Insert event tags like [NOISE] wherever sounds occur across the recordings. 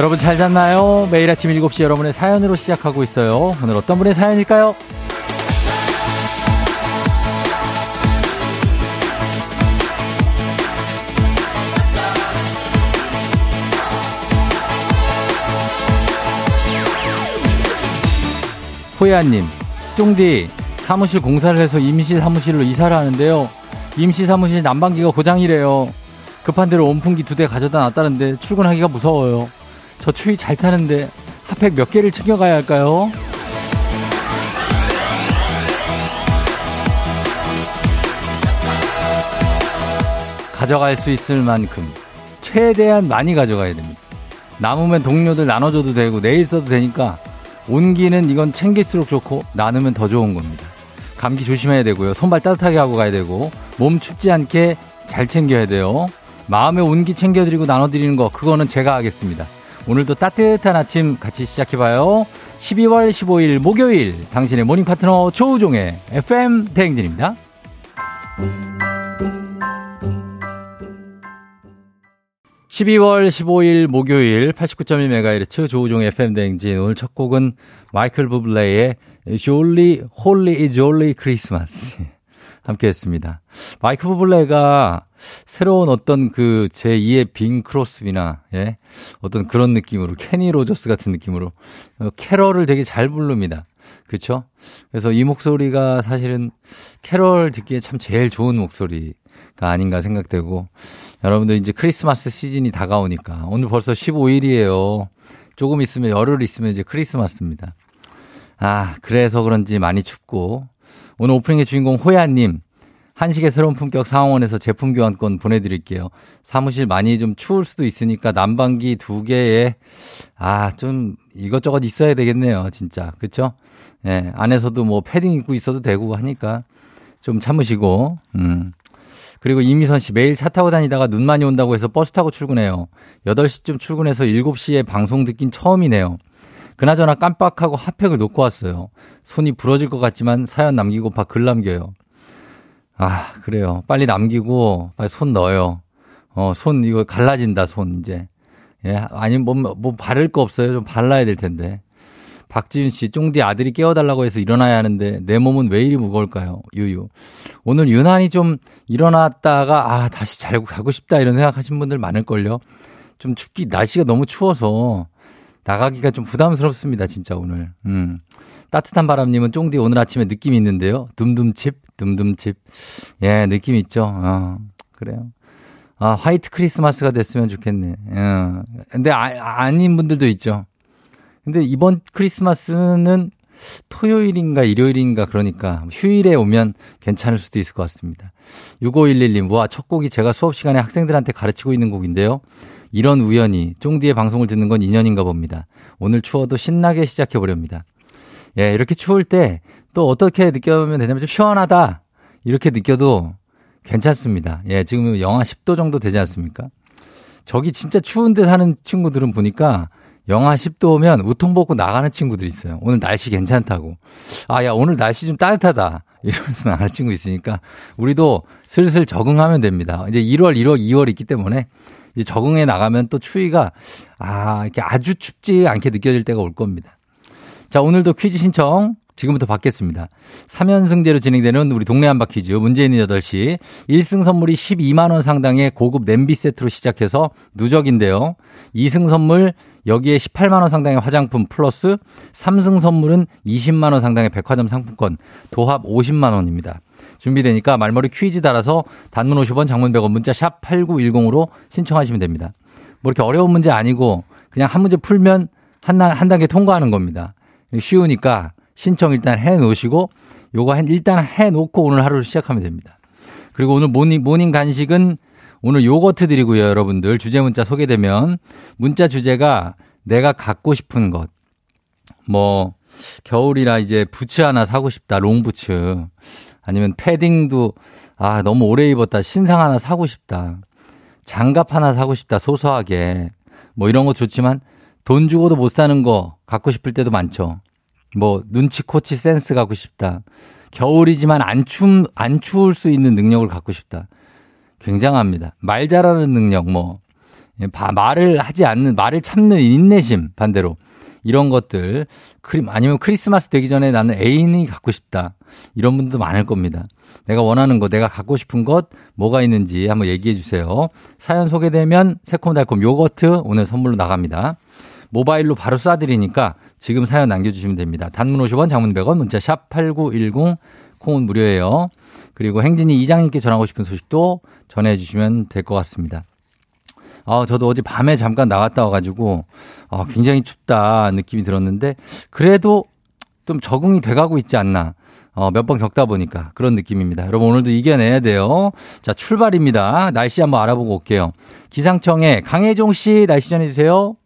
여러분 잘 잤나요? 매일 아침 7시 여러분의 사연으로 시작하고 있어요. 오늘 어떤 분의 사연일까요? 호야님, 쫑디, 사무실 공사를 해서 임시 사무실로 이사를 하는데요. 임시 사무실 난방기가 고장이래요. 급한 대로 온풍기 두 대 가져다 놨다는데 출근하기가 무서워요. 저 추위 잘 타는데 핫팩 몇 개를 챙겨가야 할까요? 가져갈 수 있을 만큼 최대한 많이 가져가야 됩니다. 남으면 동료들 나눠줘도 되고 내일 써도 되니까 온기는 이건 챙길수록 좋고 나누면 더 좋은 겁니다. 감기 조심해야 되고요. 손발 따뜻하게 하고 가야 되고 몸 춥지 않게 잘 챙겨야 돼요. 마음의 온기 챙겨드리고 나눠드리는 거 그거는 제가 하겠습니다. 오늘도 따뜻한 아침 같이 시작해봐요. 12월 15일 목요일 당신의 모닝 파트너 조우종의 FM 대행진입니다. 12월 15일 목요일 89.1MHz 조우종 FM 대행진 오늘 첫 곡은 마이클 부블레의 Jolly Christmas 함께 했습니다. 마이클 부블레가 새로운 어떤 그 제2의 빙 크로스비나 예 어떤 그런 느낌으로 케니 로저스 같은 느낌으로 어, 캐럴을 되게 잘 부릅니다. 그렇죠? 그래서 이 목소리가 사실은 캐럴 듣기에 참 제일 좋은 목소리가 아닌가 생각되고 여러분들 이제 크리스마스 시즌이 다가오니까 오늘 벌써 15일이에요. 조금 있으면 열흘 있으면 이제 크리스마스입니다. 아 그래서 그런지 많이 춥고 오늘 오프닝의 주인공 호야님 한식의 새로운 품격 상황원에서 제품 교환권 보내드릴게요. 사무실 많이 좀 추울 수도 있으니까 난방기 두 개에 아 좀 이것저것 있어야 되겠네요, 진짜 그렇죠? 예, 안에서도 뭐 패딩 입고 있어도 되고 하니까 좀 참으시고 음. 그리고 이미선 씨 매일 차 타고 다니다가 눈 많이 온다고 해서 버스 타고 출근해요. 8시쯤 출근해서 7시에 방송 듣긴 처음이네요. 그나저나 깜빡하고 핫팩을 놓고 왔어요. 손이 부러질 것 같지만 사연 남기고파 글 남겨요. 아, 그래요. 빨리 남기고, 빨리 손 넣어요. 어, 손, 이거 갈라진다, 손, 이제. 예, 아니면 뭐, 뭐, 바를 거 없어요. 좀 발라야 될 텐데. 박지윤 씨, 쫑디 아들이 깨워달라고 해서 일어나야 하는데, 내 몸은 왜 이리 무거울까요? 유유. 오늘 유난히 좀 일어났다가, 아, 다시 자고 가고 싶다, 이런 생각하신 분들 많을걸요? 좀 춥기, 날씨가 너무 추워서, 나가기가 좀 부담스럽습니다, 진짜 오늘. 음. 따뜻한 바람님은 쫑디 오늘 아침에 느낌 있는데요. 둠둠칩, 둠둠칩. 예, 느낌 있죠. 어, 그래요. 아, 화이트 크리스마스가 됐으면 좋겠네. 어. 근데 아, 아닌 분들도 있죠. 근데 이번 크리스마스는 토요일인가 일요일인가 그러니까 휴일에 오면 괜찮을 수도 있을 것 같습니다. 6511님, 와, 첫 곡이 제가 수업 시간에 학생들한테 가르치고 있는 곡인데요. 이런 우연히 쫑디의 방송을 듣는 건 인연인가 봅니다. 오늘 추워도 신나게 시작해 보렵니다. 예, 이렇게 추울 때 또 어떻게 느껴보면 되냐면 좀 시원하다. 이렇게 느껴도 괜찮습니다. 예, 지금 영하 10도 정도 되지 않습니까? 저기 진짜 추운데 사는 친구들은 보니까 영하 10도면 우통 벗고 나가는 친구들이 있어요. 오늘 날씨 괜찮다고. 아, 야, 오늘 날씨 좀 따뜻하다. 이러면서 [LAUGHS] 나가는 친구 있으니까 우리도 슬슬 적응하면 됩니다. 이제 1월, 1월, 2월 있기 때문에 이제 적응해 나가면 또 추위가 아, 이렇게 아주 춥지 않게 느껴질 때가 올 겁니다. 자, 오늘도 퀴즈 신청 지금부터 받겠습니다. 3연승제로 진행되는 우리 동네 한바 퀴즈 있는 8시 1승 선물이 12만 원 상당의 고급 냄비 세트로 시작해서 누적인데요. 2승 선물 여기에 18만 원 상당의 화장품 플러스 3승 선물은 20만 원 상당의 백화점 상품권 도합 50만 원입니다. 준비되니까 말머리 퀴즈 달아서 단문 50원 장문 100원 문자 샵 8910으로 신청하시면 됩니다. 뭐 이렇게 어려운 문제 아니고 그냥 한 문제 풀면 한, 한 단계 통과하는 겁니다. 쉬우니까 신청 일단 해 놓으시고 요거 일단 해 놓고 오늘 하루를 시작하면 됩니다. 그리고 오늘 모닝, 모닝 간식은 오늘 요거트 드리고요, 여러분들. 주제 문자 소개되면 문자 주제가 내가 갖고 싶은 것. 뭐 겨울이라 이제 부츠 하나 사고 싶다. 롱 부츠. 아니면 패딩도 아, 너무 오래 입었다. 신상 하나 사고 싶다. 장갑 하나 사고 싶다. 소소하게. 뭐 이런 거 좋지만 돈 주고도 못 사는 거 갖고 싶을 때도 많죠. 뭐 눈치 코치 센스 갖고 싶다. 겨울이지만 안 춤, 안 추울 수 있는 능력을 갖고 싶다. 굉장합니다. 말 잘하는 능력, 뭐, 예, 말을 하지 않는, 말을 참는 인내심, 반대로. 이런 것들, 아니면 크리스마스 되기 전에 나는 애인이 갖고 싶다. 이런 분들도 많을 겁니다. 내가 원하는 거, 내가 갖고 싶은 것, 뭐가 있는지 한번 얘기해 주세요. 사연 소개되면 새콤달콤 요거트 오늘 선물로 나갑니다. 모바일로 바로 쏴드리니까 지금 사연 남겨주시면 됩니다. 단문 50원, 장문 100원, 문자 샵 8910, 콩은 무료예요. 그리고 행진이 이장님께 전하고 싶은 소식도 전해주시면 될 것 같습니다. 아, 저도 어제 밤에 잠깐 나갔다 와가지고, 아, 굉장히 춥다 느낌이 들었는데, 그래도 좀 적응이 돼가고 있지 않나. 어, 몇 번 겪다 보니까 그런 느낌입니다. 여러분 오늘도 이겨내야 돼요. 자, 출발입니다. 날씨 한번 알아보고 올게요. 기상청에 강혜종 씨 날씨 전해주세요.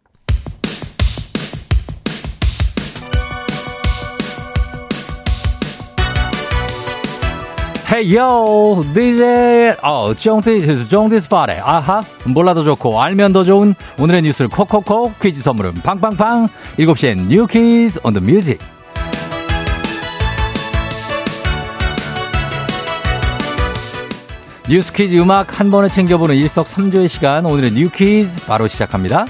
Hey yo, is 어, 정티스 정티스 파레. 아하, 몰라도 좋고 알면 더 좋은 오늘의 뉴스를 콕콕콕 퀴즈 선물은 팡팡팡. 7시엔 뉴 퀴즈 온 더 뮤직. 뉴스 퀴즈 음악 한 번에 챙겨보는 일석삼조의 시간 오늘의 뉴 퀴즈 바로 시작합니다.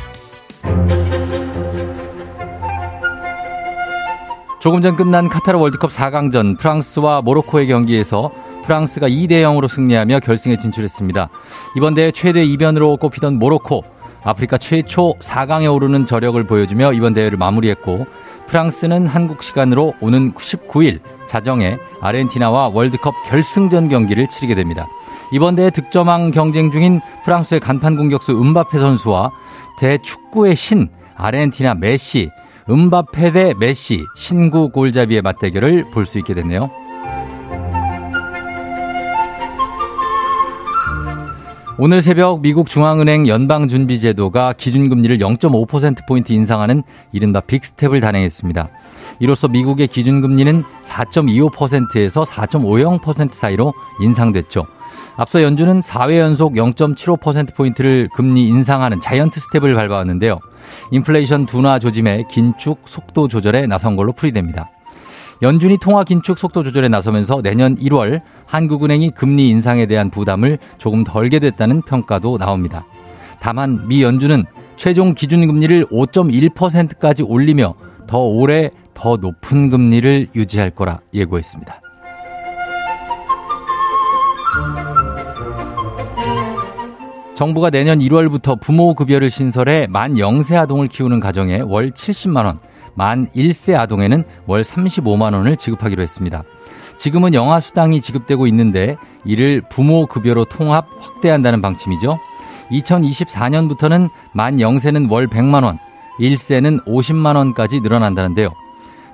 조금 전 끝난 카타르 월드컵 4강전 프랑스와 모로코의 경기에서 프랑스가 2대 0으로 승리하며 결승에 진출했습니다. 이번 대회 최대 이변으로 꼽히던 모로코, 아프리카 최초 4강에 오르는 저력을 보여주며 이번 대회를 마무리했고 프랑스는 한국 시간으로 오는 19일 자정에 아르헨티나와 월드컵 결승전 경기를 치르게 됩니다. 이번 대회 득점왕 경쟁 중인 프랑스의 간판 공격수 음바페 선수와 대축구의 신 아르헨티나 메시, 음바페 대 메시 신구 골잡이의 맞대결을 볼 수 있게 됐네요. 오늘 새벽 미국 중앙은행 연방준비제도가 기준금리를 0.5%포인트 인상하는 이른바 빅스텝을 단행했습니다. 이로써 미국의 기준금리는 4.25%에서 4.50% 사이로 인상됐죠. 앞서 연준은 4회 연속 0.75%포인트를 금리 인상하는 자이언트 스텝을 밟아왔는데요. 인플레이션 둔화 조짐에 긴축 속도 조절에 나선 걸로 풀이됩니다. 연준이 통화 긴축 속도 조절에 나서면서 내년 1월 한국은행이 금리 인상에 대한 부담을 조금 덜게 됐다는 평가도 나옵니다. 다만 미 연준은 최종 기준금리를 5.1%까지 올리며 더 오래 더 높은 금리를 유지할 거라 예고했습니다. 정부가 내년 1월부터 부모 급여를 신설해 만 0세 아동을 키우는 가정에 월 70만 원, 만 1세 아동에는 월 35만원을 지급하기로 했습니다. 지금은 영아수당이 지급되고 있는데 이를 부모급여로 통합 확대한다는 방침이죠. 2024년부터는 만 0세는 월 100만원, 1세는 50만원까지 늘어난다는데요.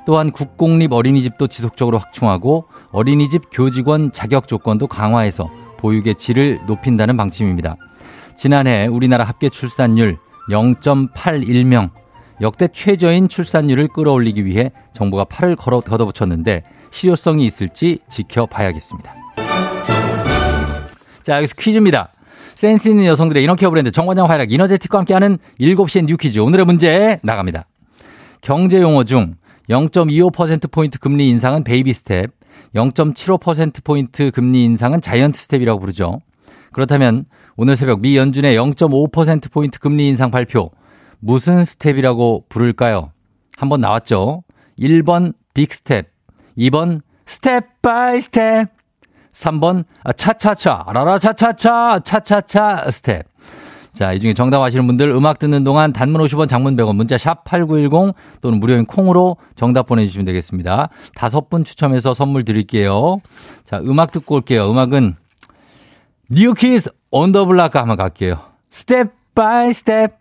또한 국공립 어린이집도 지속적으로 확충하고 어린이집 교직원 자격 조건도 강화해서 보육의 질을 높인다는 방침입니다. 지난해 우리나라 합계 출산율 0.81명, 역대 최저인 출산율을 끌어올리기 위해 정부가 팔을 걸어 걷어붙였는데 실효성이 있을지 지켜봐야겠습니다. 자, 여기서 퀴즈입니다. 센스 있는 여성들의 inner care 브랜드 정관장 화이락 이너제틱과 함께하는 7시의 뉴 퀴즈. 오늘의 문제 나갑니다. 경제 용어 중 0.25%포인트 금리 인상은 베이비 스텝, 0.75%포인트 금리 인상은 자이언트 스텝이라고 부르죠. 그렇다면 오늘 새벽 미 연준의 0.5%포인트 금리 인상 발표 무슨 스텝이라고 부를까요? 한번 나왔죠. 1번 빅 스텝, 2번 step by step, 3번 차차차 라라 차차차 차차차 스텝. 자, 이 중에 정답 아시는 분들 음악 듣는 동안 단문 50원 장문 100원 문자 샵 8910 또는 무료인 콩으로 정답 보내주시면 되겠습니다. 다섯 분 추첨해서 선물 드릴게요. 자, 음악 듣고 올게요. 음악은 New Kids on the Block 한번 갈게요. Step by Step.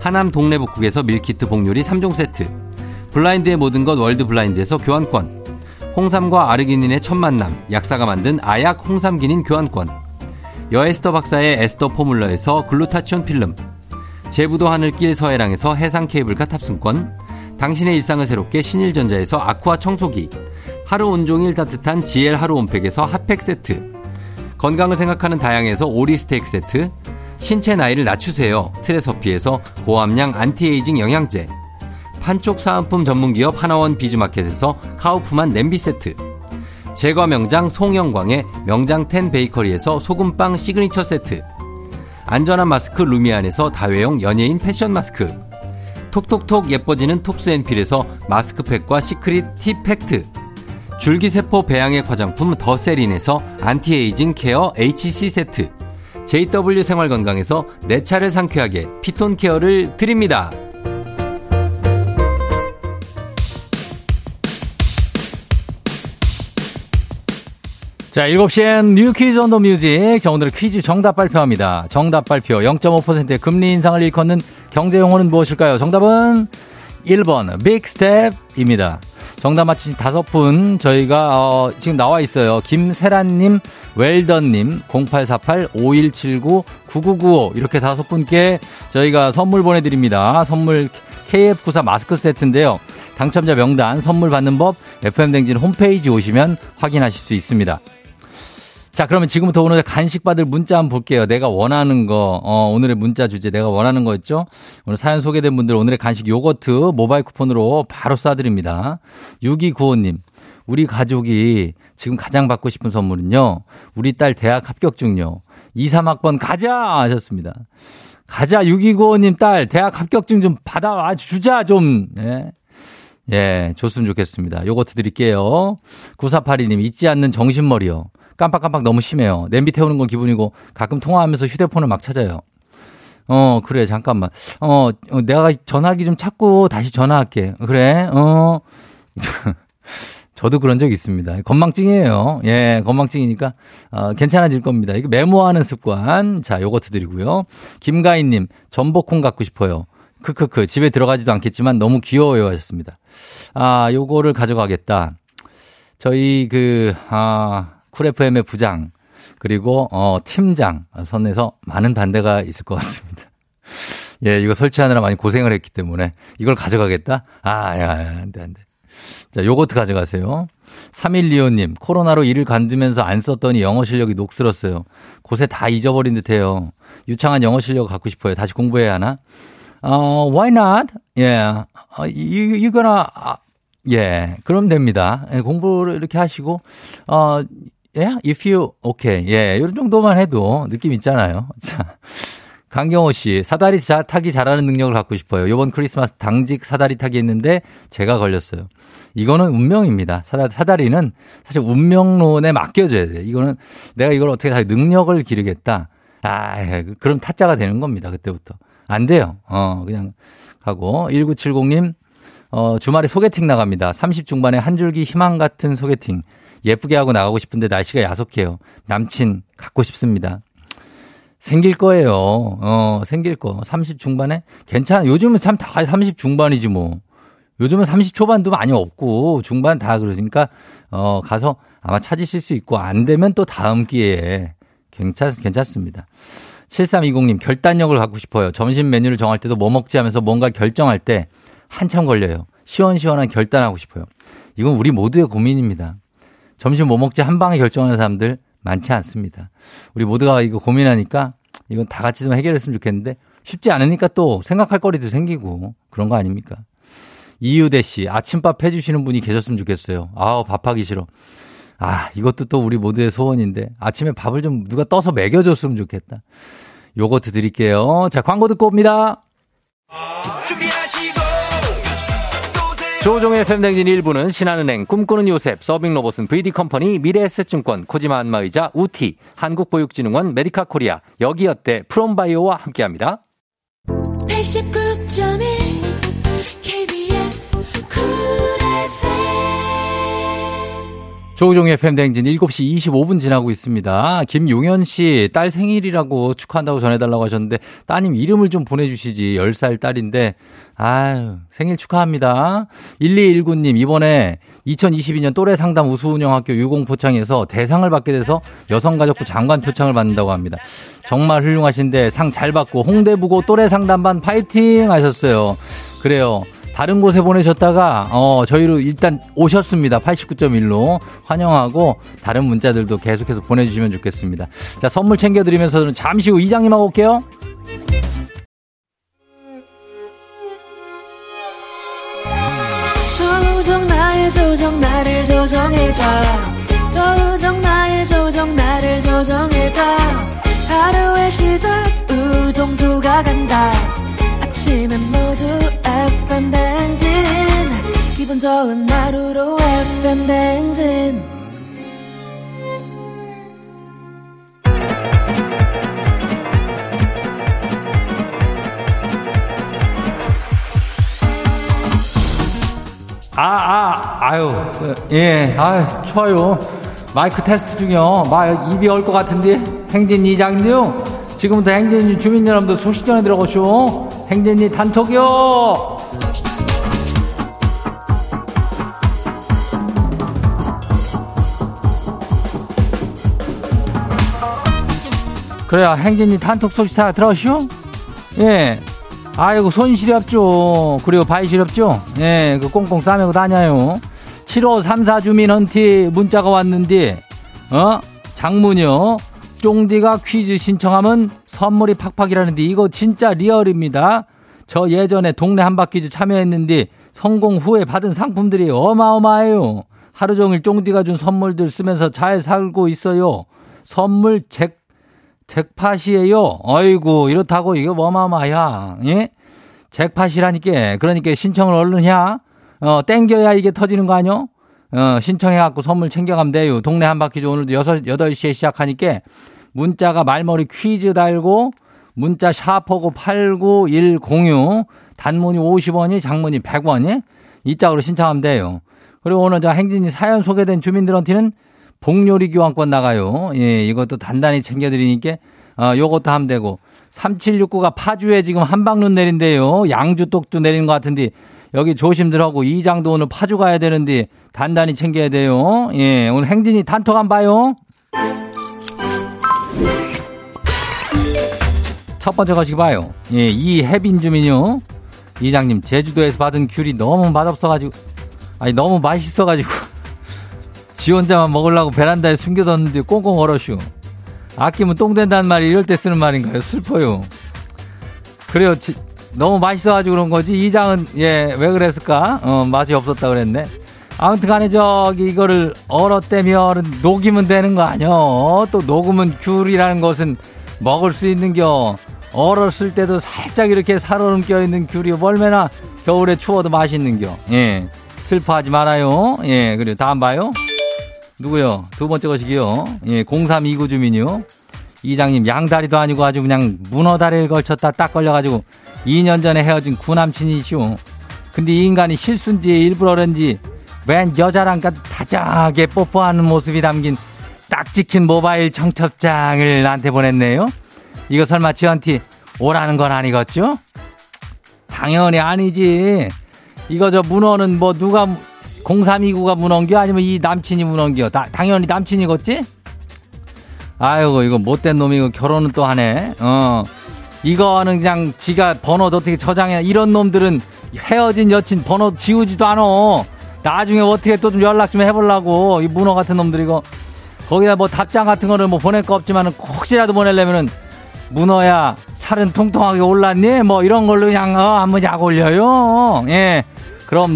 하남 동래복국에서 밀키트 복요리 3종 세트. 블라인드의 모든 것 월드 블라인드에서 교환권. 홍삼과 아르기닌의 첫 만남 약사가 만든 아약 홍삼기닌 교환권. 여에스터 박사의 에스터 포뮬러에서 글루타치온 필름. 제부도 하늘길 서해랑에서 해상 케이블카 탑승권. 당신의 일상을 새롭게 신일전자에서 아쿠아 청소기. 하루 온종일 따뜻한 GL 하루 온팩에서 핫팩 세트. 건강을 생각하는 다향에서 오리 스테이크 세트 신체 나이를 낮추세요. 트레서피에서 고함량 안티에이징 영양제. 판촉 사은품 전문기업 하나원 비즈마켓에서 카우프만 냄비 세트. 제과 명장 송영광의 명장텐 베이커리에서 소금빵 시그니처 세트. 안전한 마스크 루미안에서 다회용 연예인 패션 마스크. 톡톡톡 예뻐지는 톡스앤필에서 마스크팩과 시크릿 티 팩트. 줄기세포 배양액 화장품 더세린에서 anti-aging care HC 세트 JW 생활건강에서 내 차를 상쾌하게 피톤 케어를 드립니다. 자, 7시엔 뉴 퀴즈 on the music. 자, 오늘의 퀴즈 정답 발표합니다. 정답 발표. 0.5%의 금리 인상을 일컫는 경제 용어는 무엇일까요? 정답은 1번 빅 스텝입니다. 정답 맞히신 다섯 분 저희가 어, 지금 나와 있어요. 김세란님, 웰던님, 0848, 5179, 9995 이렇게 다섯 분께 저희가 선물 보내드립니다. 선물 KF94 마스크 세트인데요. 당첨자 명단 선물 받는 법 FM댕진 홈페이지 오시면 확인하실 수 있습니다. 자, 그러면 지금부터 오늘 간식 받을 문자 한번 볼게요. 내가 원하는 거, 어, 오늘의 문자 주제 내가 원하는 거였죠? 오늘 사연 소개된 분들 오늘의 간식 요거트 모바일 쿠폰으로 바로 쏴드립니다. 6295님, 우리 가족이 지금 가장 받고 싶은 선물은요, 우리 딸 대학 합격 중요. 2, 3학번 가자! 하셨습니다. 가자, 6295님 딸 대학 합격증 좀 받아와 주자, 좀. 예. 예, 줬으면 좋겠습니다. 요거트 드릴게요. 9482님, 잊지 않는 정신머리요. 깜빡깜빡 너무 심해요. 냄비 태우는 건 기분이고 가끔 통화하면서 휴대폰을 막 찾아요. 어, 그래, 잠깐만. 어, 어 내가 전화기 좀 찾고 다시 전화할게. 그래, 어. [LAUGHS] 저도 그런 적 있습니다. 건망증이에요. 예, 건망증이니까, 어, 괜찮아질 겁니다. 이거 메모하는 습관. 자, 요거트 드리고요. 김가인님, 전복콩 갖고 싶어요. 크크크, 집에 들어가지도 않겠지만 너무 귀여워요 하셨습니다. 아, 요거를 가져가겠다. 저희 그, 아, 쿨 FM의 부장 그리고 어 팀장 선에서 많은 반대가 있을 것 같습니다. [LAUGHS] 예, 이거 설치하느라 많이 고생을 했기 때문에 이걸 가져가겠다? 아, 야, 야, 안 돼, 안 돼. 자, 요거트 가져가세요. 3125님, 코로나로 일을 간두면서 안 썼더니 영어 실력이 녹슬었어요. 곳에 다 잊어버린 듯 해요. 유창한 영어 실력 갖고 싶어요. 다시 공부해야 하나? 어, why not? 예, yeah. 어, you, you gonna, 아, 예, 그럼 됩니다. 예, 공부를 이렇게 하시고, 어, yeah, if you, okay. 예, 이런 정도만 해도 느낌 있잖아요. [LAUGHS] 자. 강경호 씨, 사다리 자, 타기 잘하는 능력을 갖고 싶어요. 이번 크리스마스 당직 사다리 타기 했는데 제가 걸렸어요. 이거는 운명입니다. 사다, 사다리는 사실 운명론에 맡겨줘야 돼요. 이거는 내가 이걸 어떻게 다 능력을 기르겠다. 아, 그럼 타짜가 되는 겁니다. 그때부터. 안 돼요. 어, 그냥 가고. 1970님, 어, 주말에 소개팅 나갑니다. 30 중반에 한 줄기 희망 같은 소개팅. 예쁘게 하고 나가고 싶은데 날씨가 야속해요. 남친 갖고 싶습니다. 생길 거예요. 어, 생길 거. 30 중반에? 괜찮아. 요즘은 참 다 30 중반이지 뭐. 요즘은 30 초반도 많이 없고, 중반 다 그러니까, 어, 가서 아마 찾으실 수 있고, 안 되면 또 다음 기회에 괜찮, 괜찮습니다. 7320님, 결단력을 갖고 싶어요. 점심 메뉴를 정할 때도 뭐 먹지 하면서 뭔가 결정할 때 한참 걸려요. 시원시원한 결단하고 싶어요. 이건 우리 모두의 고민입니다. 점심 뭐 먹지 한 방에 결정하는 사람들 많지 않습니다. 우리 모두가 이거 고민하니까 이건 다 같이 좀 해결했으면 좋겠는데 쉽지 않으니까 또 생각할 거리도 생기고 그런 거 아닙니까? 이유대 씨, 아침밥 해주시는 분이 계셨으면 좋겠어요. 아우, 밥하기 싫어. 아, 이것도 또 우리 모두의 소원인데 아침에 밥을 좀 누가 떠서 먹여줬으면 좋겠다. 요거트 드릴게요. 자, 광고 듣고 옵니다. 준비하시고 조우종의 FM댕진 1부는 신한은행, 꿈꾸는 요셉, 서빙로봇은 VD컴퍼니, 미래에셋증권, 코지마 안마의자, 우티, 한국보육진흥원, 메디카 코리아, 여기어때, 프롬바이오와 함께합니다. 89.1 조종의 팬댕진 7시 25분 지나고 있습니다. 김용현 씨, 딸 생일이라고 축하한다고 전해달라고 하셨는데, 따님 이름을 좀 보내주시지. 10살 딸인데, 아유, 생일 축하합니다. 1219님, 이번에 2022년 또래 상담 우수운영학교 유공포창에서 대상을 받게 돼서 여성가족부 장관 표창을 받는다고 합니다. 정말 훌륭하신데 상 잘 받고 홍대부고 또래 상담반 파이팅 하셨어요. 그래요. 다른 곳에 보내셨다가 어 저희로 일단 오셨습니다. 89.1로 환영하고 다른 문자들도 계속해서 보내주시면 좋겠습니다. 자 선물 챙겨드리면서 잠시 후 이장님하고 올게요. 조정 나의 조정 나를 조정해줘 조정 나의 조정 나를 조정해줘 하루의 시절 우정조가 간다 아침엔 모두 FM 댕진 기분 좋은 하루로 FM 댕진 아, 아, 아유, 예, 아유, 좋아요. 마이크 테스트 중이요. 마, 입이 얼 것 같은데, 행진 이장인데요. 지금부터 행진이 주민 여러분들 소식 전해 들어가시오. 행진이 단톡이요. 그래야 행진이 단톡 소식 다 들어오시오. 예. 아이고 손 시렵죠. 그리고 바위 시렵죠. 예, 그 꽁꽁 싸매고 다녀요. 7534 주민한테 문자가 왔는데 어? 장문요. 쫑디가 퀴즈 신청하면 선물이 팍팍이라는데 이거 진짜 리얼입니다. 저 예전에 동네 한바퀴즈 참여했는데 성공 후에 받은 상품들이 어마어마해요. 하루 종일 쫑디가 준 선물들 쓰면서 잘 살고 있어요. 선물 잭, 잭팟이에요. 어이구, 이렇다고 이거 어마어마야. 예? 잭팟이라니까. 그러니까 신청을 얼른 해. 어, 땡겨야 이게 터지는 거 아니요? 어, 신청해갖고 선물 챙겨가면 돼요. 동네 한 바퀴즈 오늘도 6, 8시에 시작하니까 문자가 말머리 퀴즈 달고 문자 샤퍼고 89106 단문이 50원이 장문이 100원이 이 짝으로 신청하면 돼요. 그리고 오늘 저 행진이 사연 소개된 주민들한테는 복요리 교환권 나가요. 예, 이것도 단단히 챙겨드리니까 어, 요것도 하면 되고 3769가 파주에 지금 한방눈 내린대요. 양주 똑도 내리는 것 같은데 여기 조심들 하고 이장도 오늘 파주 가야 되는데 단단히 챙겨야 돼요. 예, 오늘 행진이 단톡 안 봐요. 첫 번째 거시기 봐요. 예, 이혜빈 주민요. 이장님, 제주도에서 받은 귤이 너무 맛없어가지고, 아니, 너무 맛있어가지고, [LAUGHS] 지 혼자만 먹으려고 베란다에 숨겨뒀는데 꽁꽁 얼어슈. 아끼면 똥 된다는 말이 이럴 때 쓰는 말인가요? 슬퍼요. 그래요. 지, 너무 맛있어가지고 그런 거지. 이장은, 예, 왜 그랬을까? 어, 맛이 없었다 그랬네. 아무튼 간에 저기 이거를 얼었대면 녹이면 되는 거 아니여. 또 녹으면 귤이라는 것은 먹을 수 있는 겨. 얼었을 때도 살짝 이렇게 살얼음 껴있는 귤이 얼마나 겨울에 추워도 맛있는겨. 예. 슬퍼하지 말아요. 예. 그리고 다음 봐요. 누구요? 두 번째 것이기요. 예. 0329 주민이요. 이장님, 양다리도 아니고 아주 그냥 문어 다리를 걸쳤다 딱 걸려가지고 2년 전에 헤어진 구남친이시오. 근데 이 인간이 실수인지 일부러 그런지 웬 여자랑 다정하게 뽀뽀하는 모습이 담긴 딱 찍힌 모바일 청첩장을 나한테 보냈네요. 이거 설마 지한테 오라는 건 아니겠죠? 당연히 아니지. 이거 저 문어는 뭐 누가 0329가 문어인겨 아니면 이 남친이 문어인겨? 다, 당연히 남친이겠지? 아이고 이거 못된 놈이 고 결혼은 또 하네. 어. 이거는 그냥 지가 번호 어떻게 저장해 이런 놈들은 헤어진 여친 번호 지우지도 않아. 나중에 어떻게 또 좀 연락 좀 해보려고 이 문어 같은 놈들 이거 거기다 뭐 답장 같은 거를 뭐 보낼 거 없지만은 혹시라도 보내려면은 문어야 살은 통통하게 올랐니? 뭐 이런 걸로 그냥 어 한번 약 올려요. 예.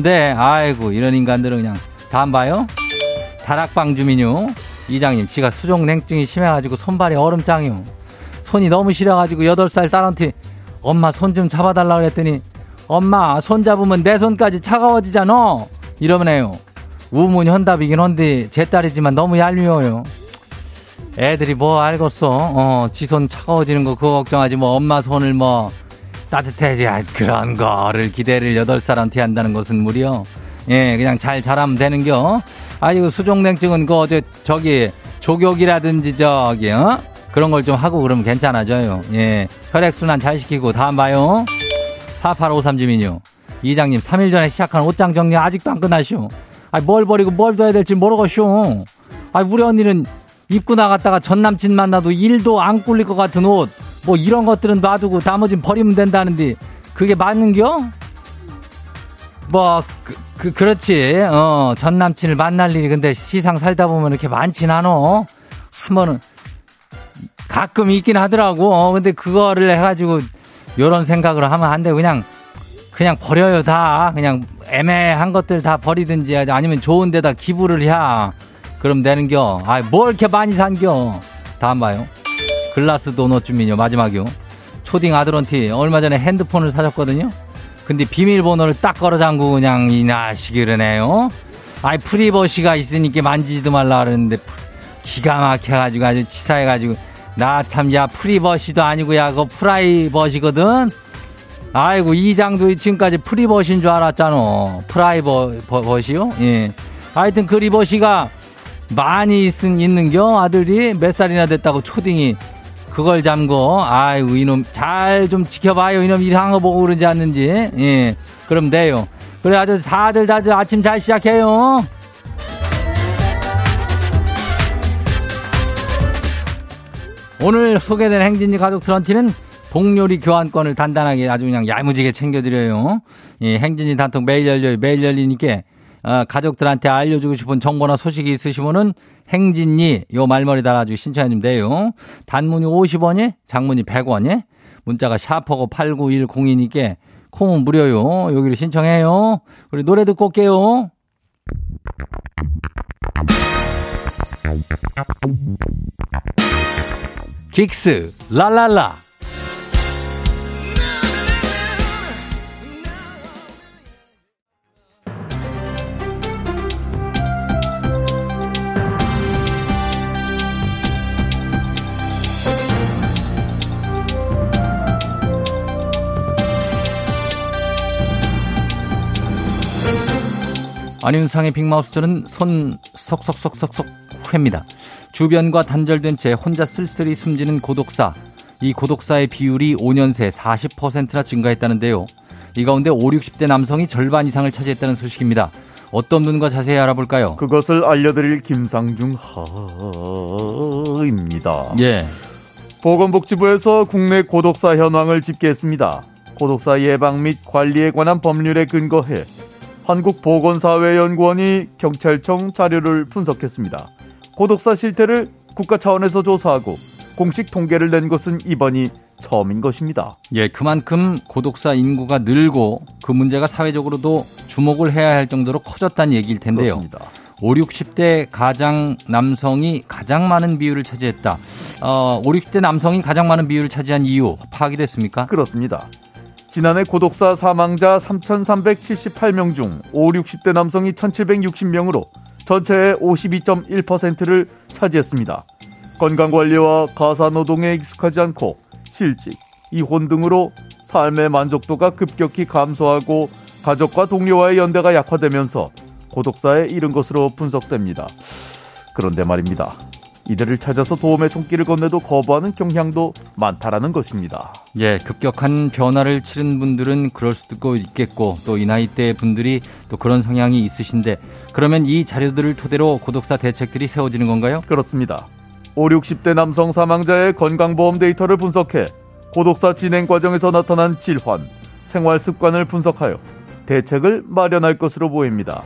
돼. 아이고 이런 인간들은 그냥 다음 봐요. 다락방 주민요. 이장님 지가 수족 냉증이 심해가지고 손발이 얼음장이요. 손이 너무 시려가지고 8살 딸한테 엄마 손 좀 잡아달라 그랬더니 엄마 손 잡으면 내 손까지 차가워지잖아. 이러면 해요. 우문 현답이긴 한데 제 딸이지만 너무 얄미워요. 애들이 뭐 알겠어. 어, 지 손 차가워지는 거 그거 걱정하지 뭐 엄마 손을 뭐 따뜻해지 그런 거를 기대를 여덟 살한테 한다는 것은 무려 예, 그냥 잘 자라면 되는겨. 아이고 수족냉증은 그 어제 저기 조격이라든지 저기 어? 그런 걸 좀 하고 그러면 괜찮아져요. 예. 혈액순환 잘 시키고 다음 봐요. 4853 주민요. 이장님 3일 전에 시작한 옷장 정리 아직도 안 끝나시오. 아니 뭘 버리고 뭘 둬야 될지 모르겠쇼. 아니 우리 언니는 입고 나갔다가 전 남친 만나도 일도 안 꿀릴 것 같은 옷. 뭐 이런 것들은 놔두고 나머진 버리면 된다는데 그게 맞는겨? 뭐 그, 그 그렇지. 어 전 남친을 만날 일이 근데 시상 살다 보면 이렇게 많진 않어. 한 번은 가끔 있긴 하더라고. 어 근데 그거를 해가지고 요런 생각으로 하면 안 돼. 그냥 그냥 버려요 다. 그냥 애매한 것들 다 버리든지 아니면 좋은 데다 기부를 해 그럼 되는겨 아뭘 이렇게 많이 산겨 다음 봐요 글라스 도넛 주민요 마지막이요 초딩 아들한테 얼마 전에 핸드폰을 사줬거든요 근데 비밀번호를 딱 걸어 잠그고 그냥 이나시기 그러네요. 아이 프리버시가 있으니까 만지지도 말라 그러는데 기가 막혀가지고 아주 치사해가지고 나 참 야 프리버시도 아니고 야 그거 프라이버시거든. 아이고 이장도 지금까지 프리버시인 줄 알았잖아. 프라이버시요? 예. 하여튼 그 리버시가 많이 있은 있는겨? 아들이 몇 살이나 됐다고 초딩이. 그걸 잠고 아이고 이놈 잘 좀 지켜봐요. 이놈 이상한 거 보고 그러지 않는지. 예 그럼 돼요. 그래 아주 다들 다들 아침 잘 시작해요. 오늘 소개된 행진이 가족 트런티는 복요리 교환권을 단단하게 아주 그냥 야무지게 챙겨드려요. 예 행진이 단톡 매일 열려요. 매일 열리니까 어, 가족들한테 알려주고 싶은 정보나 소식이 있으시면은 행진이 요 말머리 달아주고 신청해주면 돼요. 단문이 50원이, 장문이 100원이, 문자가 샤퍼고 89102니까 콩은 무료요. 여기로 신청해요. 우리 노래 듣고 올게요. 긱스 랄랄라 안윤상의 빅마우스 저는 손 석석석석석 회입니다. 주변과 단절된 채 혼자 쓸쓸히 숨지는 고독사. 이 고독사의 비율이 5년 새 40%나 증가했다는데요. 이 가운데 5, 60대 남성이 절반 이상을 차지했다는 소식입니다. 어떤 분과 자세히 알아볼까요? 그것을 알려드릴 김상중 하입니다. 예. 보건복지부에서 국내 고독사 현황을 집계했습니다. 고독사 예방 및 관리에 관한 법률에 근거해 한국보건사회연구원이 경찰청 자료를 분석했습니다. 고독사 실태를 국가 차원에서 조사하고 공식 통계를 낸 것은 이번이 처음인 것입니다. 예, 그만큼 고독사 인구가 늘고 그 문제가 사회적으로도 주목을 해야 할 정도로 커졌다는 얘기일 텐데요. 그렇습니다. 5, 60대 가장 남성이 가장 많은 비율을 차지했다. 어, 5, 60대 남성이 가장 많은 비율을 차지한 이유 파악이 됐습니까? 그렇습니다. 지난해 고독사 사망자 3,378명 중 5, 60대 남성이 1,760명으로 전체의 52.1%를 차지했습니다. 건강관리와 가사노동에 익숙하지 않고 실직, 이혼 등으로 삶의 만족도가 급격히 감소하고 가족과 동료와의 연대가 약화되면서 고독사에 이른 것으로 분석됩니다. 그런데 말입니다. 이들을 찾아서 도움의 손길을 건네도 거부하는 경향도 많다라는 것입니다. 예, 급격한 변화를 치른 분들은 그럴 수도 있겠고 또 이 나이대 분들이 또 그런 성향이 있으신데 그러면 이 자료들을 토대로 고독사 대책들이 세워지는 건가요? 그렇습니다. 5, 60대 남성 사망자의 건강보험 데이터를 분석해 고독사 진행 과정에서 나타난 질환, 생활 습관을 분석하여 대책을 마련할 것으로 보입니다.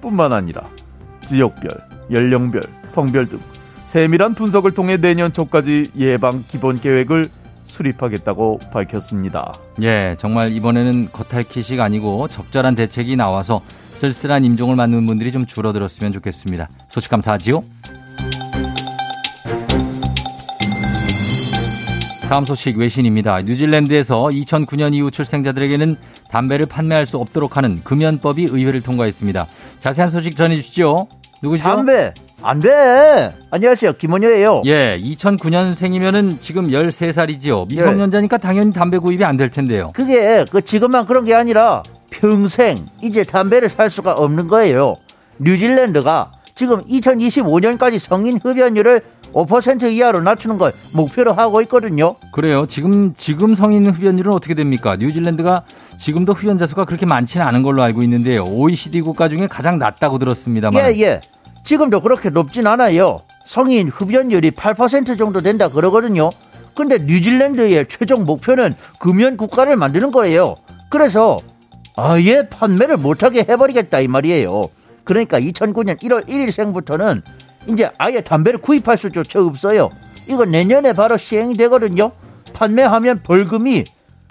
뿐만 아니라 지역별, 연령별, 성별 등 세밀한 분석을 통해 내년 초까지 예방 기본 계획을 수립하겠다고 밝혔습니다. 예, 정말 이번에는 겉핥기식 아니고 적절한 대책이 나와서 쓸쓸한 임종을 맞는 분들이 좀 줄어들었으면 좋겠습니다. 소식 감사하지요. 다음 소식 외신입니다. 뉴질랜드에서 2009년 이후 출생자들에게는 담배를 판매할 수 없도록 하는 금연법이 의회를 통과했습니다. 자세한 소식 전해주시죠. 누구시죠? 담배 안 돼. 안녕하세요. 김원효예요. 예, 2009년생이면은 지금 13살이지요. 미성년자니까 당연히 담배 구입이 안 될 텐데요. 그게 그 지금만 그런 게 아니라 평생 이제 담배를 살 수가 없는 거예요. 뉴질랜드가 지금 2025년까지 성인 흡연율을 5% 이하로 낮추는 걸 목표로 하고 있거든요. 그래요. 지금 지금 성인 흡연율은 어떻게 됩니까? 뉴질랜드가 지금도 흡연자 수가 그렇게 많지는 않은 걸로 알고 있는데요. OECD 국가 중에 가장 낮다고 들었습니다만. 예, 예. 지금도 그렇게 높진 않아요. 성인 흡연율이 8% 정도 된다 그러거든요. 근데 뉴질랜드의 최종 목표는 금연 국가를 만드는 거예요. 그래서 아예 판매를 못하게 해버리겠다 이 말이에요. 그러니까 2009년 1월 1일생부터는 이제 아예 담배를 구입할 수조차 없어요. 이거 내년에 바로 시행이 되거든요. 판매하면 벌금이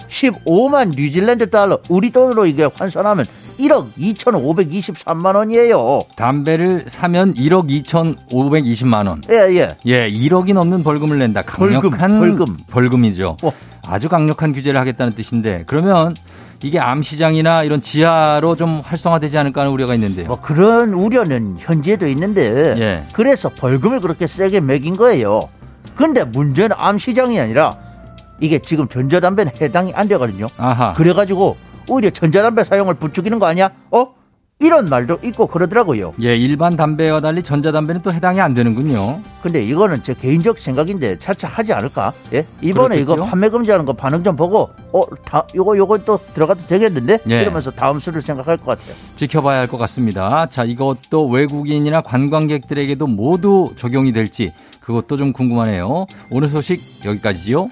15만 뉴질랜드 달러 우리 돈으로 이게 환산하면 1억 2,523만 원이에요. 담배를 사면 1억 2,520만 원. 예, 예. 예, 1억이 넘는 벌금을 낸다. 강력한 벌금, 벌금. 벌금 이죠. 어. 아주 강력한 규제를 하겠다는 뜻인데 그러면 이게 암시장이나 이런 지하로 좀 활성화되지 않을까 하는 우려가 있는데요. 뭐 그런 우려는 현재도 있는데 예. 그래서 벌금을 그렇게 세게 매긴 거예요. 근데 문제는 암시장이 아니라 이게 지금 전자담배는 해당이 안 되거든요. 아하. 그래가지고 오히려 전자담배 사용을 부추기는 거 아니야? 어? 이런 말도 있고 그러더라고요. 예, 일반 담배와 달리 전자담배는 또 해당이 안 되는군요. 근데 이거는 제 개인적 생각인데 차차 하지 않을까? 예? 이번에 그렇겠죠? 이거 판매 금지하는 거 반응 좀 보고, 어, 다, 요거, 요거 또 들어가도 되겠는데? 예. 이러면서 다음 수를 생각할 것 같아요. 지켜봐야 할 것 같습니다. 자, 이것도 외국인이나 관광객들에게도 모두 적용이 될지 그것도 좀 궁금하네요. 오늘 소식 여기까지지요.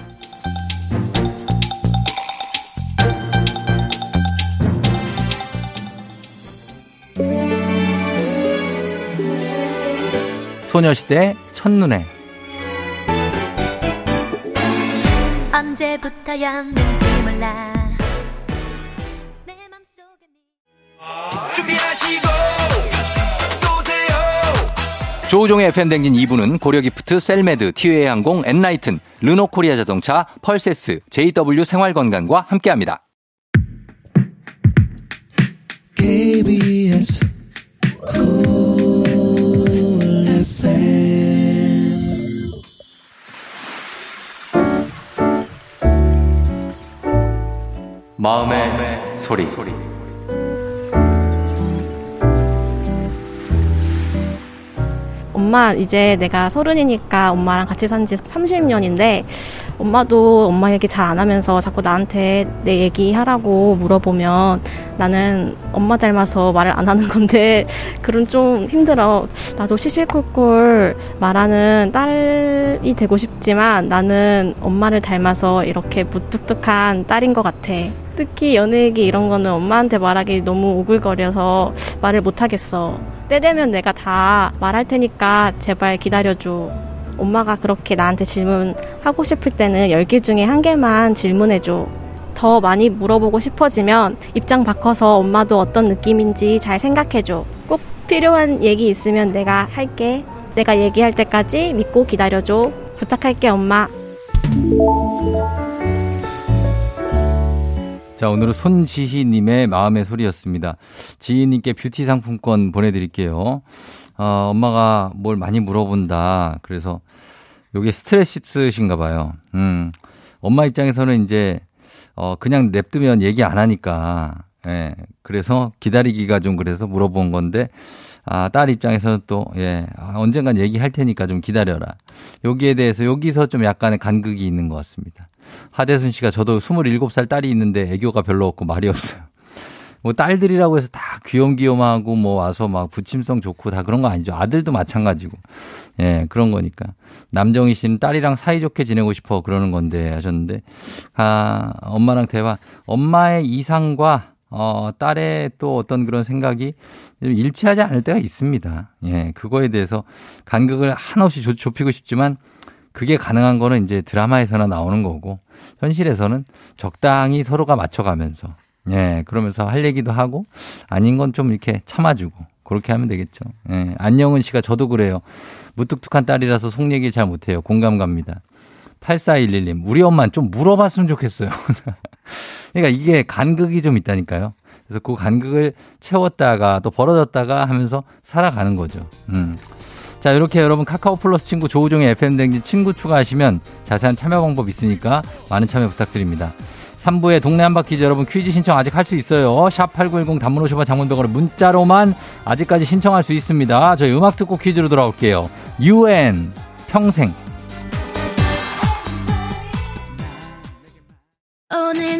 소녀시대 첫눈에. 언제부터였는지 몰라. 조우종의 FM댕진 2부는 고려기프트, 셀메드, 티웨이 항공, 엔라이튼, 르노코리아 자동차, 펄세스, JW 생활건강과 함께합니다. KBS 마음의, 마음의 소리. 소리. 엄마 이제 내가 서른이니까 엄마랑 같이 산 지 30년인데 엄마도 엄마 얘기 잘 안 하면서 자꾸 나한테 내 얘기 하라고 물어보면 나는 엄마 닮아서 말을 안 하는 건데 [LAUGHS] 그런 좀 힘들어. 나도 시실콜콜 말하는 딸이 되고 싶지만 나는 엄마를 닮아서 이렇게 무뚝뚝한 딸인 것 같아. 특히 연애 얘기 이런 거는 엄마한테 말하기 너무 오글거려서 말을 못 하겠어. 때 되면 내가 다 말할 테니까 제발 기다려줘. 엄마가 그렇게 나한테 질문하고 싶을 때는 10개 중에 한 개만 질문해줘. 더 많이 물어보고 싶어지면 입장 바꿔서 엄마도 어떤 느낌인지 잘 생각해줘. 꼭 필요한 얘기 있으면 내가 할게. 내가 얘기할 때까지 믿고 기다려줘. 부탁할게, 엄마. 자, 오늘은 손지희님의 마음의 소리였습니다. 지희님께 뷰티 상품권 보내드릴게요. 어, 엄마가 뭘 많이 물어본다. 그래서 요게 스트레스신가 봐요. 음. 엄마 입장에서는 이제, 어, 그냥 냅두면 얘기 안 하니까, 예. 그래서 기다리기가 좀 그래서 물어본 건데, 아, 딸 입장에서는 또, 예, 아, 언젠간 얘기할 테니까 좀 기다려라. 여기에 대해서 여기서 좀 약간의 간극이 있는 것 같습니다. 하대순 씨가 저도 27살 딸이 있는데 애교가 별로 없고 말이 없어요. 뭐 딸들이라고 해서 다 귀염귀염하고 뭐 와서 막 부침성 좋고 다 그런 거 아니죠. 아들도 마찬가지고. 예, 그런 거니까. 남정희 씨는 딸이랑 사이좋게 지내고 싶어 그러는 건데 하셨는데, 아, 엄마랑 대화. 엄마의 이상과 어, 딸의 또 어떤 그런 생각이 일치하지 않을 때가 있습니다. 예, 그거에 대해서 간격을 한없이 좁히고 싶지만 그게 가능한 거는 이제 드라마에서나 나오는 거고 현실에서는 적당히 서로가 맞춰가면서 예 그러면서 할 얘기도 하고 아닌 건 좀 이렇게 참아주고 그렇게 하면 되겠죠. 예 안녕은 씨가 저도 그래요. 무뚝뚝한 딸이라서 속 얘기 잘 못해요. 공감 갑니다. 8411님, 우리 엄마는 좀 물어봤으면 좋겠어요. [LAUGHS] 그러니까 이게 간극이 좀 있다니까요. 그래서 그 간극을 채웠다가 또 벌어졌다가 하면서 살아가는 거죠. 음. 자, 이렇게 여러분 카카오 플러스 친구 조우종의 FM댕진 친구 추가하시면 자세한 참여 방법 있으니까 많은 참여 부탁드립니다. 3부의 동네 한바퀴즈 여러분 퀴즈 신청 아직 할 수 있어요. 샵8910 단문 50원 장문병원을 문자로만 아직까지 신청할 수 있습니다. 저희 음악 듣고 퀴즈로 돌아올게요. UN 평생 오늘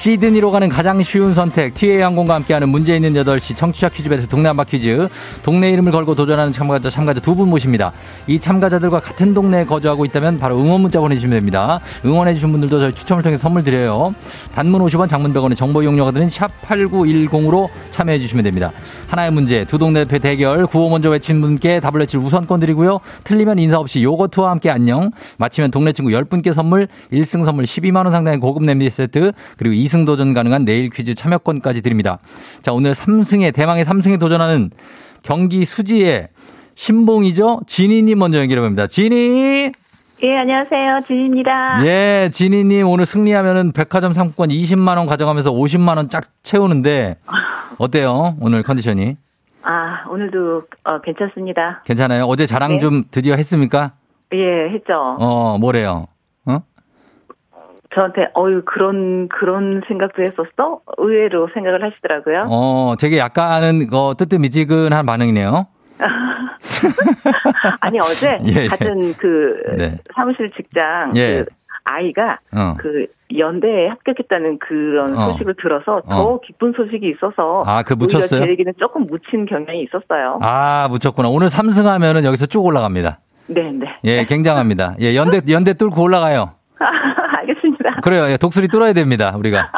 시드니로 가는 가장 쉬운 선택 TA 항공과 함께하는 문제 있는 8시 청취자 퀴즈 배틀 동네 한바 퀴즈 동네 이름을 걸고 도전하는 참가자 참가자 두 분 모십니다. 이 참가자들과 같은 동네에 거주하고 있다면 바로 응원 문자 보내주시면 됩니다. 응원해 주신 분들도 저희 추첨을 통해 선물 드려요. 단문 50원 장문 100원의 정보 이용료가 드는 샵 8910으로 참여해 주시면 됩니다. 하나의 문제 두 동네 대 대결 구호 먼저 외친 분께 답을 외칠 우선권 드리고요. 틀리면 인사 없이 요거트와 함께 안녕 마치면 동네 친구 10분께 선물 1승 선물 12만 원 상당의 고급 냄비 세트 그리고 2승 도전 가능한 내일 퀴즈 참여권까지 드립니다. 자, 오늘 3승에 대망의 3승에 도전하는 경기 수지의 신봉이죠. 지니님 먼저 연결해 봅니다. 지니! 예, 안녕하세요. 진입니다. 예, 지니님 오늘 승리하면은 백화점 상품권 20만 원 가져가면서 50만 원 쫙 채우는데 어때요? 오늘 컨디션이? 아, 오늘도 어, 괜찮습니다. 괜찮아요? 어제 자랑 네. 좀 드디어 했습니까? 예, 했죠. 어, 뭐래요? 어? 저한테 어유 그런 그런 생각도 했었어? 의외로 생각을 하시더라고요. 어, 되게 약간은 어, 뜨뜻미지근한 반응이네요. [LAUGHS] 아니 어제 [LAUGHS] 예, 예. 같은 그 네. 사무실 직장 예. 그 아이가 어. 그 연대에 합격했다는 그런 어. 소식을 들어서 더 어. 기쁜 소식이 있어서 아, 그 오히려 묻혔어요? 제 얘기는 조금 묻힌 경향이 있었어요. 아, 묻혔구나. 오늘 3승하면은 여기서 쭉 올라갑니다. 네, 네. 예, 굉장합니다. 예, 연대, 연대 뚫고 올라가요. 알겠습니다. 그래요. 예, 독수리 뚫어야 됩니다. 우리가.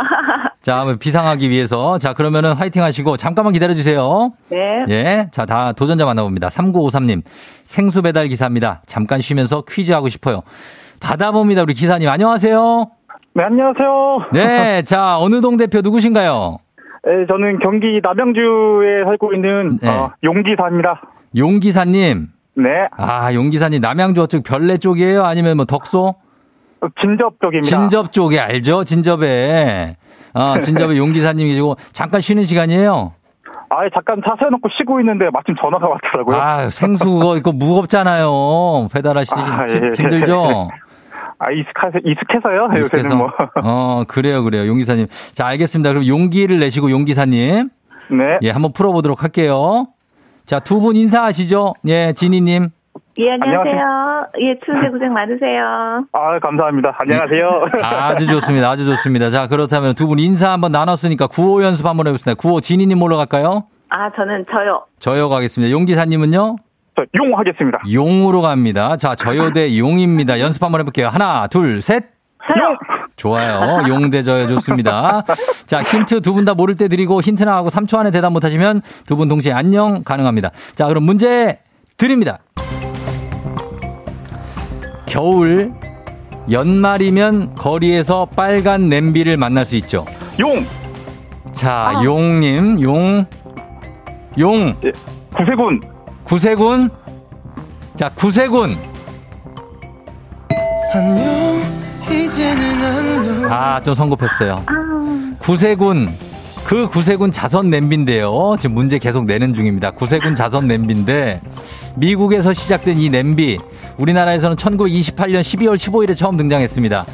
자, 한번 비상하기 위해서. 자, 그러면은 화이팅 하시고 잠깐만 기다려 주세요. 네. 예. 자, 다 도전자 만나봅니다. 3953님. 생수 배달 기사입니다. 잠깐 쉬면서 퀴즈 하고 싶어요. 받아봅니다. 우리 기사님. 안녕하세요. 네, 안녕하세요. 네. [LAUGHS] 자, 어느 동 대표 누구신가요? 네, 저는 경기 남양주에 살고 있는 네. 어, 용기사입니다. 용기사님. 네, 아, 용기사님. 남양주 어쪽 별내 쪽이에요? 아니면 뭐 덕소? 어, 진접 쪽입니다. 진접 쪽에 알죠? 진접에. 아, [LAUGHS] 진접에 용기사님 계시고 잠깐 쉬는 시간이에요. 아, 잠깐 차 세워놓고 쉬고 있는데 마침 전화가 왔더라고요. 아, 생수 그거 이거 무겁잖아요. 배달하시기 아, 힘- 예. 힘들죠? [LAUGHS] 아, 익숙해서, 익숙해서요. 익숙해서. 뭐. 어, 그래요, 그래요. 용기사님. 자, 알겠습니다. 그럼 용기를 내시고 용기사님. 네. 예, 한번 풀어보도록 할게요. 자, 두 분 인사하시죠. 예, 지니님. 예, 안녕하세요. 예, 추운데 고생 많으세요. [LAUGHS] 아, 감사합니다. 안녕하세요. 아주 좋습니다. 아주 좋습니다. 자, 그렇다면 두 분 인사 한번 나눴으니까 구호 연습 한번 해보겠습니다. 구호 지니님 뭘로 갈까요? 아, 저는 저요. 저요 가겠습니다. 용기사님은요? 저, 용 하겠습니다. 용으로 갑니다. 자, 저요 대 용입니다. 연습 한번 해볼게요. 하나, 둘, 셋. 저요. 좋아요. 용 대 저요 좋습니다. 자, 힌트 두 분 다 모를 때 드리고 힌트 나가고 3초 안에 대답 못하시면 두 분 동시에 안녕 가능합니다. 자, 그럼 문제 드립니다. 겨울 연말이면 거리에서 빨간 냄비를 만날 수 있죠. 용! 자, 용님, 용, 용, 구세군! 구세군. 자, 구세군. 아, 좀 성급했어요. 구세군. 그 구세군 자선 냄비인데요. 지금 문제 계속 내는 중입니다. 구세군 자선 냄비인데 미국에서 시작된 이 냄비 우리나라에서는 1928년 12월 15일에 처음 등장했습니다.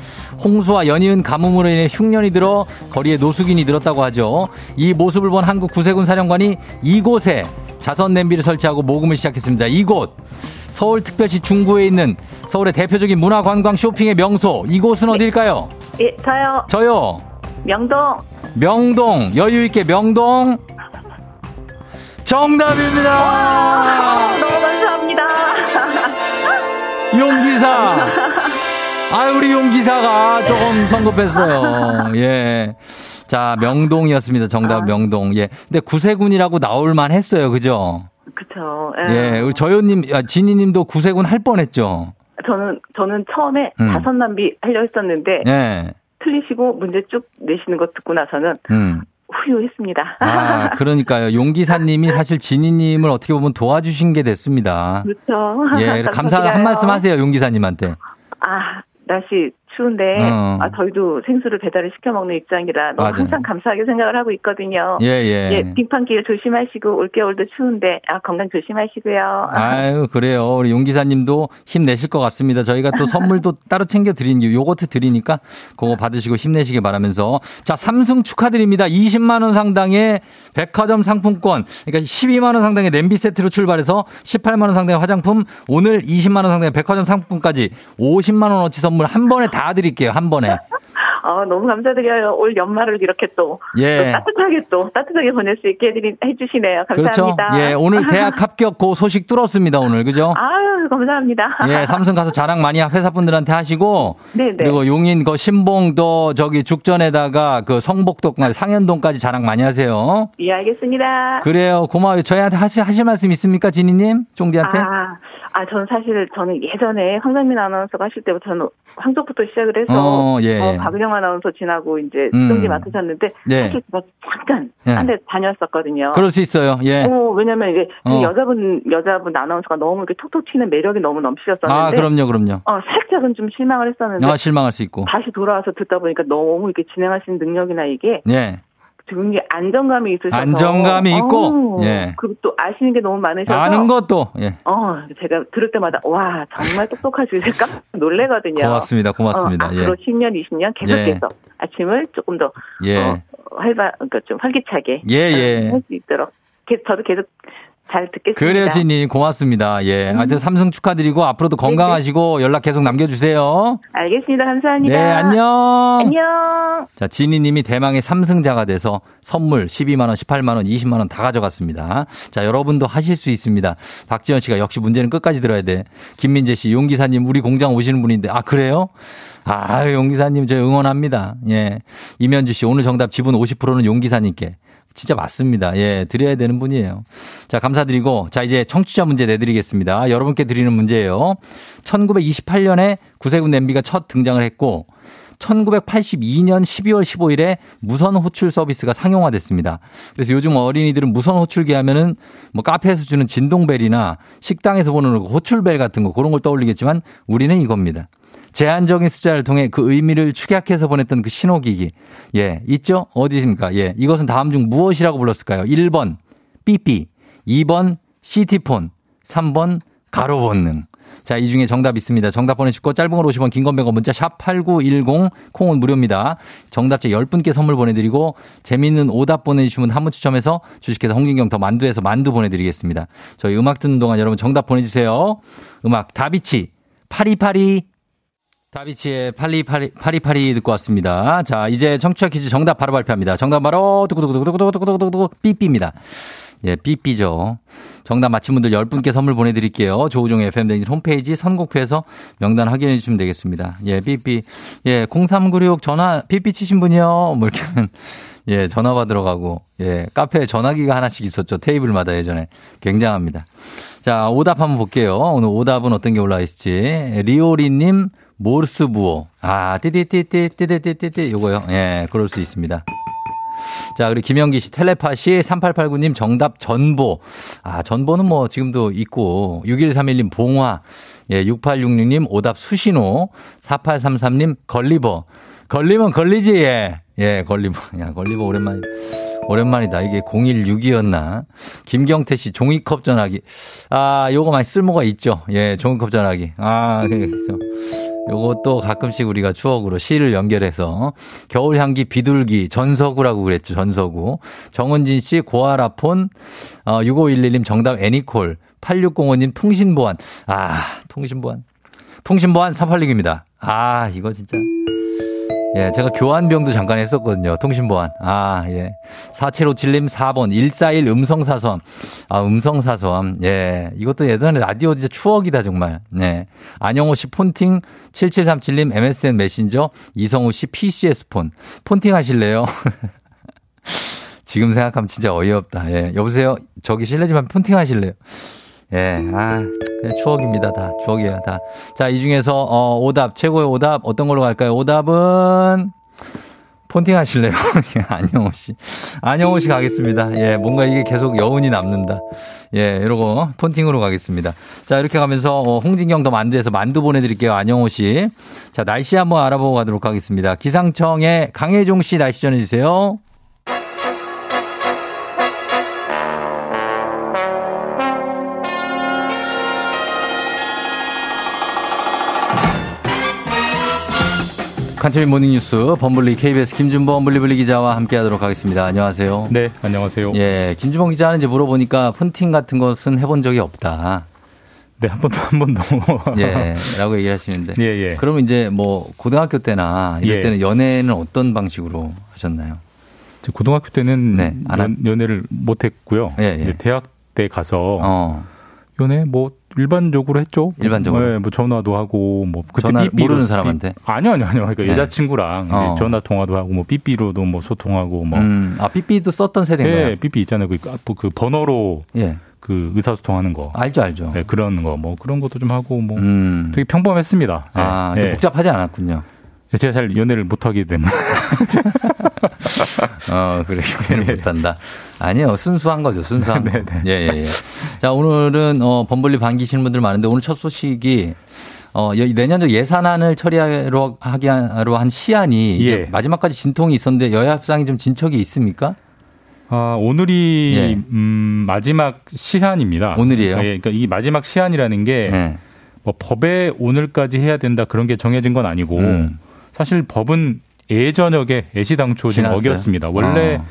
홍수와 연이은 가뭄으로 인해 흉년이 들어 거리에 노숙인이 늘었다고 하죠. 이 모습을 본 한국 구세군 사령관이 이곳에 자선 냄비를 설치하고 모금을 시작했습니다. 이곳 서울특별시 중구에 있는 서울의 대표적인 문화관광 쇼핑의 명소 이곳은 어딜까요? 예, 저요. 저요. 명동. 명동 여유 있게 명동 정답입니다. 너무 감사합니다. 용기사. 아, 우리 용기사가 조금 성급했어요. 예. 자, 명동이었습니다. 정답 아. 명동. 예. 근데 구세군이라고 나올만 했어요. 그죠? 그쵸. 예. 우리 저요님, 아, 지니님도 구세군 할 뻔했죠. 저는, 저는 처음에 음. 자선남비 하려 했었는데, 예. 틀리시고 문제 쭉 내시는 거 듣고 나서는 음. 후유했습니다. 아, 그러니까요. 용기사님이 사실 지니님을 어떻게 보면 도와주신 게 됐습니다. 그렇죠. 예. [LAUGHS] 감사 한 말씀 하세요. 용기사님한테. 아, 날씨 추운데, 어. 아, 저희도 생수를 배달을 시켜 먹는 입장이라 너무 맞아요. 항상 감사하게 생각을 하고 있거든요. 예, 예. 예, 빙판길 조심하시고, 올겨울도 추운데, 아, 건강 조심하시고요. [LAUGHS] 아유, 그래요. 우리 용 기사님도 힘내실 것 같습니다. 저희가 또 선물도 [LAUGHS] 따로 챙겨 드리는 게 요거트 드리니까 그거 받으시고 힘내시길 바라면서. 자, 삼승 축하드립니다. 20만 원 상당의 백화점 상품권. 그러니까 12만 원 상당의 냄비 세트로 출발해서 18만 원 상당의 화장품, 오늘 20만 원 상당의 백화점 상품권까지 50만 원어치 선물 한 번에 다 드릴게요. 한 번에. 아, 너무 감사드려요. 올 연말을 이렇게 또, 예. 또 따뜻하게 또, 따뜻하게 보낼 수 있게 해드리, 해주시네요. 그렇죠. 감사합니다. 예, 오늘 대학 [LAUGHS] 합격 그 소식 뚫었습니다. 오늘. 그죠? 아유, 감사합니다. 예, 삼성 가서 자랑 많이 회사분들한테 하시고 네네. 그리고 용인 그 신봉도 저기 죽전에다가 그 성복도까지 상현동까지 자랑 많이 하세요. 예, 알겠습니다. 그래요. 고마워요. 저희한테 하실, 하실 말씀 있습니까, 지니님? 쫑디한테? 아, 아, 저는 사실 저는 예전에 황상민 아나운서가 하실 때부터 저는 황족부터 시작을 해서 어, 예, 예. 박은영 아나운서 지나고 이제 음. 수정지 맡으셨는데 네. 사실 제가 잠깐 예. 한대 다녔었거든요. 그럴 수 있어요. 예. 어, 왜냐면 이게 그 어. 여자분 여자분 아나운서가 너무 이렇게 톡톡 튀는 매력이 너무 넘치셨었는데 아, 그럼요, 그럼요. 어, 살짝은 좀 실망을 했었는데 아, 실망할 수 있고. 다시 돌아와서 듣다 보니까 너무 이렇게 진행하시는 능력이나 이게 예. 굉장히 안정감이 있으셔서 안정감이 있고, 어, 예. 그리고 또 아시는 게 너무 많으셔서 아는 것도, 예. 어, 제가 들을 때마다 와 정말 똑똑하시실까 [LAUGHS] 놀래거든요. 고맙습니다. 고맙습니다. 어, 예. 앞으로 10년, 20년 계속해서 아침을 조금 더 예. 어, 활발, 그러니까 좀 활기차게 예, 예. 할 수 있도록 게- 저도 계속 잘 듣겠습니다. 그래요, 지니. 고맙습니다. 예. 하여튼 삼성 축하드리고 앞으로도 건강하시고 연락 계속 남겨주세요. 알겠습니다. 감사합니다. 네, 안녕. 안녕. 자, 지니님이 대망의 3승자가 돼서 선물 12만원, 18만원, 20만원 다 가져갔습니다. 자, 여러분도 하실 수 있습니다. 박지현 씨가 역시 문제는 끝까지 들어야 돼. 김민재 씨, 용기사님, 우리 공장 오시는 분인데, 아, 그래요? 아, 용기사님, 저 응원합니다. 예. 이면주 씨, 오늘 정답 지분 50%는 용기사님께. 진짜 맞습니다. 예, 드려야 되는 분이에요. 자, 감사드리고, 자, 이제 청취자 문제 내드리겠습니다. 여러분께 드리는 문제예요. 1928년에 구세군 냄비가 첫 등장을 했고, 1982년 12월 15일에 무선 호출 서비스가 상용화됐습니다. 그래서 요즘 어린이들은 무선 호출기 하면은 뭐 카페에서 주는 진동벨이나 식당에서 보는 호출벨 같은 거 그런 걸 떠올리겠지만 우리는 이겁니다. 제한적인 숫자를 통해 그 의미를 축약해서 보냈던 그 신호기기. 예, 있죠? 어디 있습니까? 예, 이것은 다음 중 무엇이라고 불렀을까요? 1번, 삐삐. 2번, 시티폰. 3번, 가로 본능. 자, 이 중에 정답 있습니다. 정답 보내주시고 짧은 걸 50원, 긴 건 100원, 문자 샵 8910, 콩은 무료입니다. 정답자 10분께 선물 보내드리고 재미있는 오답 보내주시면 한 분 추첨해서 주식회사 홍진경 더 만두에서 만두 보내드리겠습니다. 저희 음악 듣는 동안 여러분 정답 보내주세요. 음악 다비치, 파리파리. 다비치의 파리파리, 파리파리 듣고 왔습니다. 자, 이제 청취자 퀴즈 정답 바로 발표합니다. 정답 바로 두구두구두구두구두구두구두구 삐삐입니다. 예, 삐삐죠. 정답 맞힌 분들 10분께 선물 보내드릴게요. 조우종의 FM댕진 홈페이지 선곡표에서 명단 확인해 주시면 되겠습니다. 예, 삐삐. 예, 0396 전화, 삐삐 치신 분이요. 뭐 이렇게 하면, 예, 전화 받으러 가고, 예, 카페에 전화기가 하나씩 있었죠. 테이블마다 예전에. 굉장합니다. 자, 오답 한번 볼게요. 오늘 오답은 어떤 게 올라와 있을지. 리오리님, 모르스 부호. 아, 띠띠띠띠띠띠띠띠. 요거요. 예, 그럴 수 있습니다. 자, 그리고 김영기 씨, 텔레파시, 3889님, 정답 전보. 아, 전보는 뭐 지금도 있고, 6131님, 봉화. 예, 6866님, 오답 수신호. 4833님, 걸리버. 걸리면 걸리지, 예. 예, 걸리버. 야, 걸리버 오랜만에. 오랜만이다. 이게 016이었나? 김경태 씨, 종이컵 전화기. 아, 요거 많이 쓸모가 있죠. 예, 종이컵 전화기. 아, 그렇죠. 요것도 가끔씩 우리가 추억으로 시를 연결해서 겨울 향기 비둘기 전서구라고 그랬죠. 전서구. 정은진 씨 고아라폰 어 6511님 정답 애니콜 8605님 통신보안. 아, 통신보안. 통신보안 386입니다. 아, 이거 진짜 예, 제가 교환병도 잠깐 했었거든요. 통신보안. 아, 예. 4757님 4번. 141 음성사서함. 아, 음성사서함. 예. 이것도 예전에 라디오 진짜 추억이다, 정말. 네. 안영호 씨 폰팅. 7737님 MSN 메신저. 이성우 씨 PCS 폰. 폰팅 하실래요? [LAUGHS] 지금 생각하면 진짜 어이없다. 예. 여보세요? 저기 실례지만 폰팅 하실래요? 예, 아, 추억입니다. 다. 추억이에요. 다. 자, 이 중에서, 어, 오답, 최고의 오답, 어떤 걸로 갈까요? 오답은, 폰팅 하실래요? [LAUGHS] 안영호 씨. 안영호 씨 가겠습니다. 예, 뭔가 이게 계속 여운이 남는다. 예, 이러고 폰팅으로 가겠습니다. 자, 이렇게 가면서, 어, 홍진경 더 만두에서 만두 보내드릴게요. 안영호 씨. 자, 날씨 한번 알아보고 가도록 하겠습니다. 기상청의 강혜종 씨 날씨 전해주세요. 간첩인 모닝뉴스 범블리 KBS 김준범 블리블리 기자와 함께하도록 하겠습니다. 안녕하세요. 네, 안녕하세요. 예, 김준범 기자는 이제 물어보니까 폰팅 같은 것은 해본 적이 없다. 네, 한 번도 한 번도. [LAUGHS] 예, 라고 얘기를 하시는데. 예, 예. 그러면 이제 뭐 고등학교 때나 이럴 예. 때는 연애는 어떤 방식으로 하셨나요? 저 고등학교 때는 네, 안 연, 연애를 못 했고요. 예, 예. 이제 대학 때 가서 어, 연애 뭐 일반적으로 했죠. 일반적으로? 네, 뭐 전화도 하고 뭐 그때 삐삐로 모르는 삐- 사람한테? 아니요, 아니요, 아니요. 그러니까 네. 여자친구랑 어. 전화 통화도 하고 뭐 삐삐로도 뭐 소통하고 뭐 음, 아, 삐삐도 썼던 세대인가요? 네, 삐삐 있잖아요. 그, 그 번호로 예. 그 의사소통하는 거. 알죠, 알죠. 네, 그런 거 뭐 그런 것도 좀 하고 뭐 음. 되게 평범했습니다. 네, 아, 네. 복잡하지 않았군요. 제가 잘 연애를 못 하기 때문에. 어, 그래, 연애를 못한다. 아니요, 순수한 거죠, 순수한 거. 네, 네. 예, 예, 예. 자, 오늘은, 어, 범블리 반기시는 분들 많은데, 오늘 첫 소식이, 어, 여- 내년도 예산안을 처리하러 하기 하러 한 이제 예. 마지막까지 진통이 있었는데 여야 협상이 좀 진척이 있습니까? 아, 오늘이 예. 음, 마지막 시한입니다. 오늘이에요? 예, 그러니까 이 마지막 시한이라는 게 네. 뭐 법에 오늘까지 해야 된다 그런 게 정해진 건 아니고 음. 사실 법은 예전역에 애시당초 지금? 어겼습니다. 원래 어.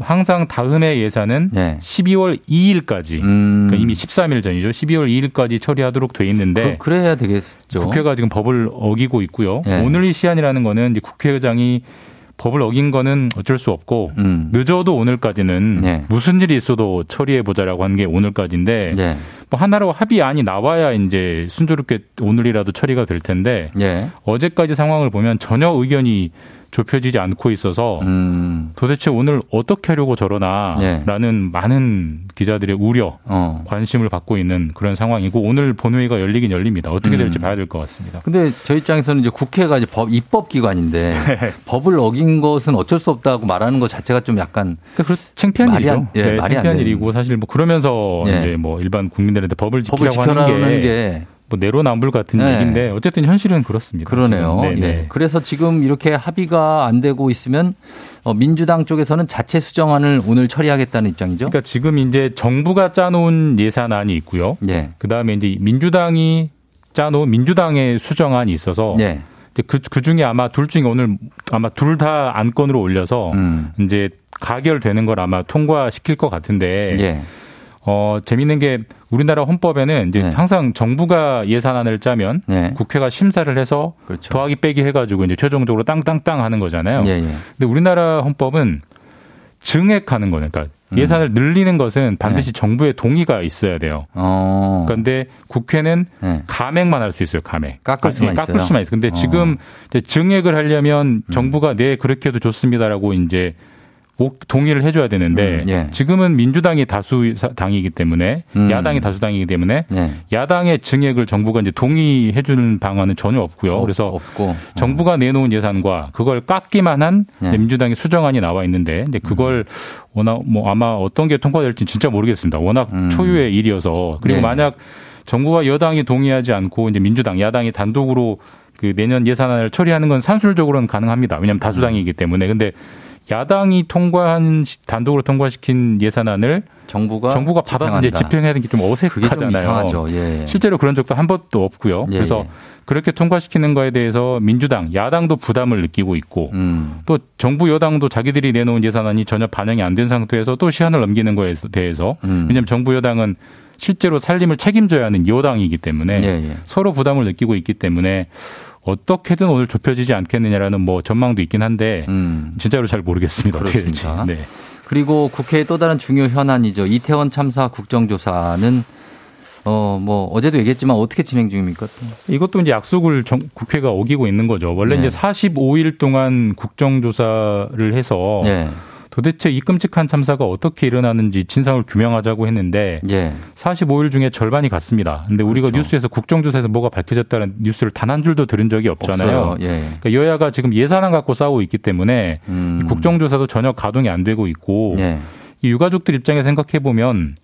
항상 다음해 예산은 네. 12월 2일까지 음. 그러니까 이미 13일 전이죠. 12월 2일까지 처리하도록 돼 있는데 그, 래야 되겠죠. 국회가 지금 법을 어기고 있고요. 예. 오늘 이 시한이라는 거는 이제 국회의장이 법을 어긴 거는 어쩔 수 없고 음. 늦어도 오늘까지는 네. 무슨 일이 있어도 처리해 보자라고 하는 게 오늘까지인데 예. 뭐 하나로 합의안이 나와야 이제 순조롭게 오늘이라도 처리가 될 텐데 예. 어제까지 상황을 보면 전혀 의견이 좁혀지지 않고 있어서 음. 도대체 오늘 어떻게 하려고 예. 저러나라는 많은 기자들의 우려, 어. 관심을 받고 있는 그런 상황이고 오늘 본회의가 열리긴 열립니다. 어떻게 될지 음. 봐야 될 것 같습니다. 근데 저희 입장에서는 이제 국회가 이제 법 입법 기관인데 [LAUGHS] 네. 법을 어긴 것은 어쩔 수 없다고 말하는 것 자체가 좀 약간 그 창피한 말이 일이죠. 안- 예, 네, 말이 안 창피한. 일이고 사실 뭐 그러면서 예. 이제 뭐 일반 국민들한테 법을 법을 지키라고 하는 지켜라는 게, 게 뭐 내로남불 같은 네. 얘기인데 어쨌든 현실은 그렇습니다. 그러네요. 네, 예. 네. 그래서 지금 이렇게 합의가 안 되고 있으면 어, 민주당 쪽에서는 자체 수정안을 오늘 처리하겠다는 입장이죠. 그러니까 지금 이제 정부가 짜놓은 예산안이 있고요. 예. 그 다음에 이제 민주당이 짜놓은 민주당의 수정안이 있어서 예. 이제 그, 그 중에 아마 둘 중에 오늘 아마 둘 다 안건으로 올려서 음. 이제 가결되는 걸 아마 통과시킬 것 같은데 예. 어, 재밌는 게 우리나라 헌법에는 이제 네. 항상 정부가 예산안을 짜면 예. 국회가 심사를 해서 그렇죠. 더하기 빼기 해가지고 이제 최종적으로 땅땅땅 하는 거잖아요. 예, 예. 근데 우리나라 헌법은 증액하는 거니까 그러니까 음. 예산을 늘리는 것은 반드시 정부의 동의가 있어야 돼요. 네. 어. 그런데 국회는 예. 감액만 할 수 있어요. 감액. 깎을 수만 예, 깎을 있어요? 수만 있어요. 근데 어. 음. 지금 이제 증액을 하려면 정부가 네 그렇게 해도 좋습니다라고 이제 오- 동의를 해줘야 되는데 음, 예. 지금은 민주당이 다수 사- 당이기 때문에 음. 야당이 다수 당이기 때문에 예. 야당의 증액을 정부가 이제 동의해주는 방안은 전혀 없고요. 그래서 없고 정부가 내놓은 예산과 그걸 깎기만 한 네. 이제 민주당의 수정안이 나와 있는데 이제 그걸 워낙 뭐 아마 어떤 게 통과될지 진짜 모르겠습니다. 워낙 음. 초유의 일이어서 그리고 네. 만약 정부와 여당이 동의하지 않고 이제 민주당, 야당이 단독으로 그 내년 예산안을 처리하는 건 산술적으로는 가능합니다. 왜냐하면 다수당이기 때문에 근데 야당이 통과한 시- 단독으로 통과시킨 예산안을 정부가 정부가 받아서 이제 집행한다. 집행해야 되는 게 좀 어색하잖아요. 이상하죠. 예. 실제로 그런 적도 한 번도 없고요. 예, 그래서 예. 그렇게 통과시키는 거에 대해서 민주당, 야당도 부담을 느끼고 있고 음. 또 정부 여당도 자기들이 내놓은 예산안이 전혀 반영이 안 된 상태에서 또 시한을 넘기는 거에 대해서 음. 왜냐하면 정부 여당은 실제로 살림을 책임져야 하는 여당이기 때문에 예, 예. 서로 부담을 느끼고 있기 때문에 어떻게든 오늘 좁혀지지 않겠느냐라는 뭐 전망도 있긴 한데 음. 진짜로 잘 모르겠습니다. 그렇습니다. 네. 그리고 국회의 또 다른 중요 현안이죠. 이태원 참사 국정조사는 어 뭐 어제도 얘기했지만 어떻게 진행 중입니까? 또? 이것도 이제 약속을 정- 국회가 어기고 있는 거죠. 원래 네. 이제 45일 동안 국정조사를 해서 예. 도대체 이 끔찍한 참사가 어떻게 일어나는지 진상을 규명하자고 했는데 예. 45일 중에 절반이 갔습니다. 근데 우리가 그렇죠. 뉴스에서 국정조사에서 뭐가 밝혀졌다는 뉴스를 단 한 줄도 들은 적이 없잖아요. 예. 그러니까 여야가 지금 예산안 갖고 싸우고 있기 때문에 음. 이 국정조사도 전혀 가동이 안 되고 있고 예. 이 유가족들 입장에 생각해 보면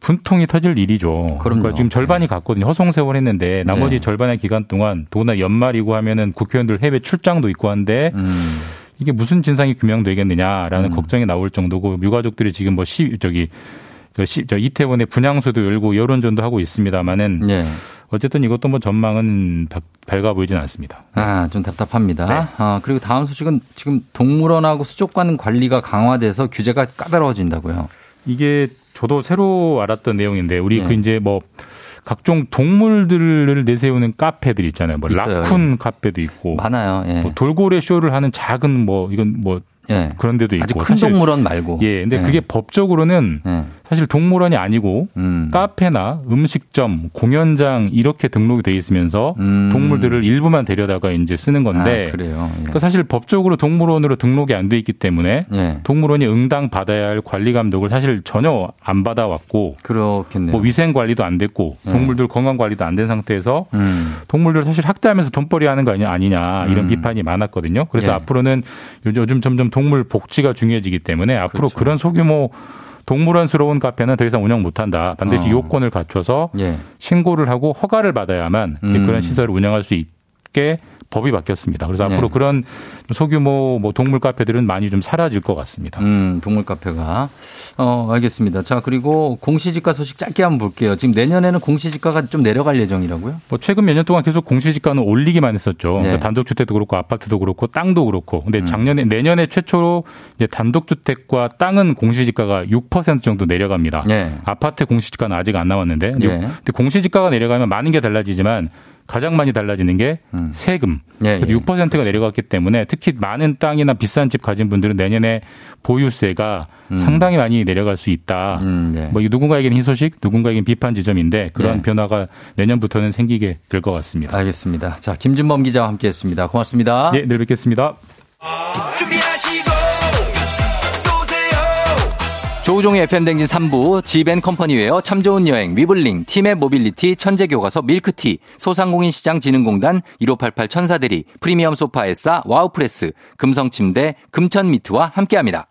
분통이 터질 일이죠. 그럼요. 그러니까 지금 절반이 갔거든요. 허송 세월 했는데 나머지 네. 절반의 기간 동안 더구나 연말이고 하면은 국회의원들 해외 출장도 있고 한데 음. 이게 무슨 진상이 규명되겠느냐라는 음. 걱정이 나올 정도고 유가족들이 지금 뭐 시, 저기 그 시, 저 이태원에 분향소도 열고 여론전도 하고 있습니다만은 예. 어쨌든 이것도 뭐 전망은 바- 밝아 보이진 않습니다. 아, 좀 답답합니다. 네. 아, 그리고 다음 소식은 지금 동물원하고 수족관 관리가 강화돼서 규제가 까다로워진다고요. 이게 저도 새로 알았던 내용인데 우리 네. 그 이제 뭐 각종 동물들을 내세우는 카페들 있잖아요. 뭐 있어요. 라쿤 카페도 있고 많아요. 예. 뭐 돌고래 쇼를 하는 작은 뭐 이건 뭐 예. 그런 데도 있고 아주 큰 동물원 말고. 예, 근데 예. 그게 법적으로는 예. 사실 동물원이 아니고 음. 카페나 음식점, 공연장 이렇게 등록이 돼 있으면서 음. 동물들을 일부만 데려다가 이제 쓰는 건데 아, 그래요. 예. 그러니까 사실 법적으로 동물원으로 등록이 안 돼 있기 때문에 예. 동물원이 응당 받아야 할 관리 감독을 사실 전혀 안 받아왔고 그렇겠네요. 뭐 위생 관리도 안 됐고 네. 동물들 건강 관리도 안 된 상태에서 음. 동물들 사실 학대하면서 돈벌이 하는 거 아니냐, 아니냐 이런 음. 비판이 많았거든요. 그래서 예. 앞으로는 요즘 점점 동물 복지가 중요해지기 때문에 앞으로 그렇죠. 그런 소규모 동물원스러운 카페는 더 이상 운영 못한다. 반드시 어. 요건을 갖춰서 예. 신고를 하고 허가를 받아야만 음. 그런 시설을 운영할 수 있게 법이 바뀌었습니다. 그래서 네. 앞으로 그런 소규모 뭐 동물 카페들은 많이 좀 사라질 것 같습니다. 음, 동물 카페가. 어, 알겠습니다. 자, 그리고 공시지가 소식 짧게 한번 볼게요. 지금 내년에는 공시지가가 좀 내려갈 예정이라고요? 뭐 최근 몇 년 동안 계속 공시지가는 올리기만 했었죠. 네. 그러니까 단독주택도 그렇고 아파트도 그렇고 땅도 그렇고. 근데 음. 작년에 내년에 최초로 이제 단독주택과 땅은 공시지가가 6% 정도 내려갑니다. 예. 아파트 공시지가는 아직 안 나왔는데. 예. 근데 공시지가가 내려가면 많은 게 달라지지만 가장 많이 달라지는 게 음. 세금. 예, 예. 6%가 내려갔기 때문에 특히 많은 땅이나 비싼 집 가진 분들은 내년에 보유세가 음. 상당히 많이 내려갈 수 있다. 음, 네. 뭐 누군가에게는 희소식, 누군가에게는 비판 지점인데 그런 네. 변화가 내년부터는 생기게 될 것 같습니다. 알겠습니다. 자, 김준범 기자와 함께 했습니다. 고맙습니다. 예, 내일 뵙겠습니다. 조우종의 FM댕진 3부, 지벤컴퍼니웨어, 참 좋은 여행, 위블링, 티맵 모빌리티, 천재교과서, 밀크티, 소상공인 시장 진흥공단, 1588 천사대리, 프리미엄 소파 에싸, 와우프레스, 금성침대, 금천미트와 함께합니다.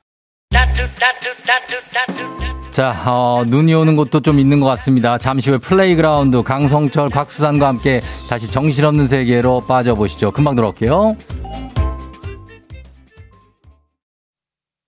자, 어, 눈이 오는 곳도 좀 있는 것 같습니다. 잠시 후에 플레이그라운드 강성철, 곽수산과 함께 다시 정신없는 세계로 빠져보시죠. 금방 돌아올게요.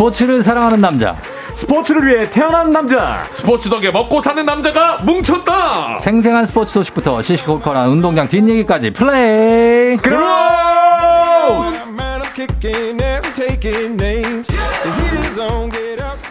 스포츠를 사랑하는 남자. 스포츠를 위해 태어난 남자. 스포츠 덕에 먹고 사는 남자가 뭉쳤다. 생생한 스포츠 소식부터 시시콜콜한 운동장 뒷얘기까지 플레이.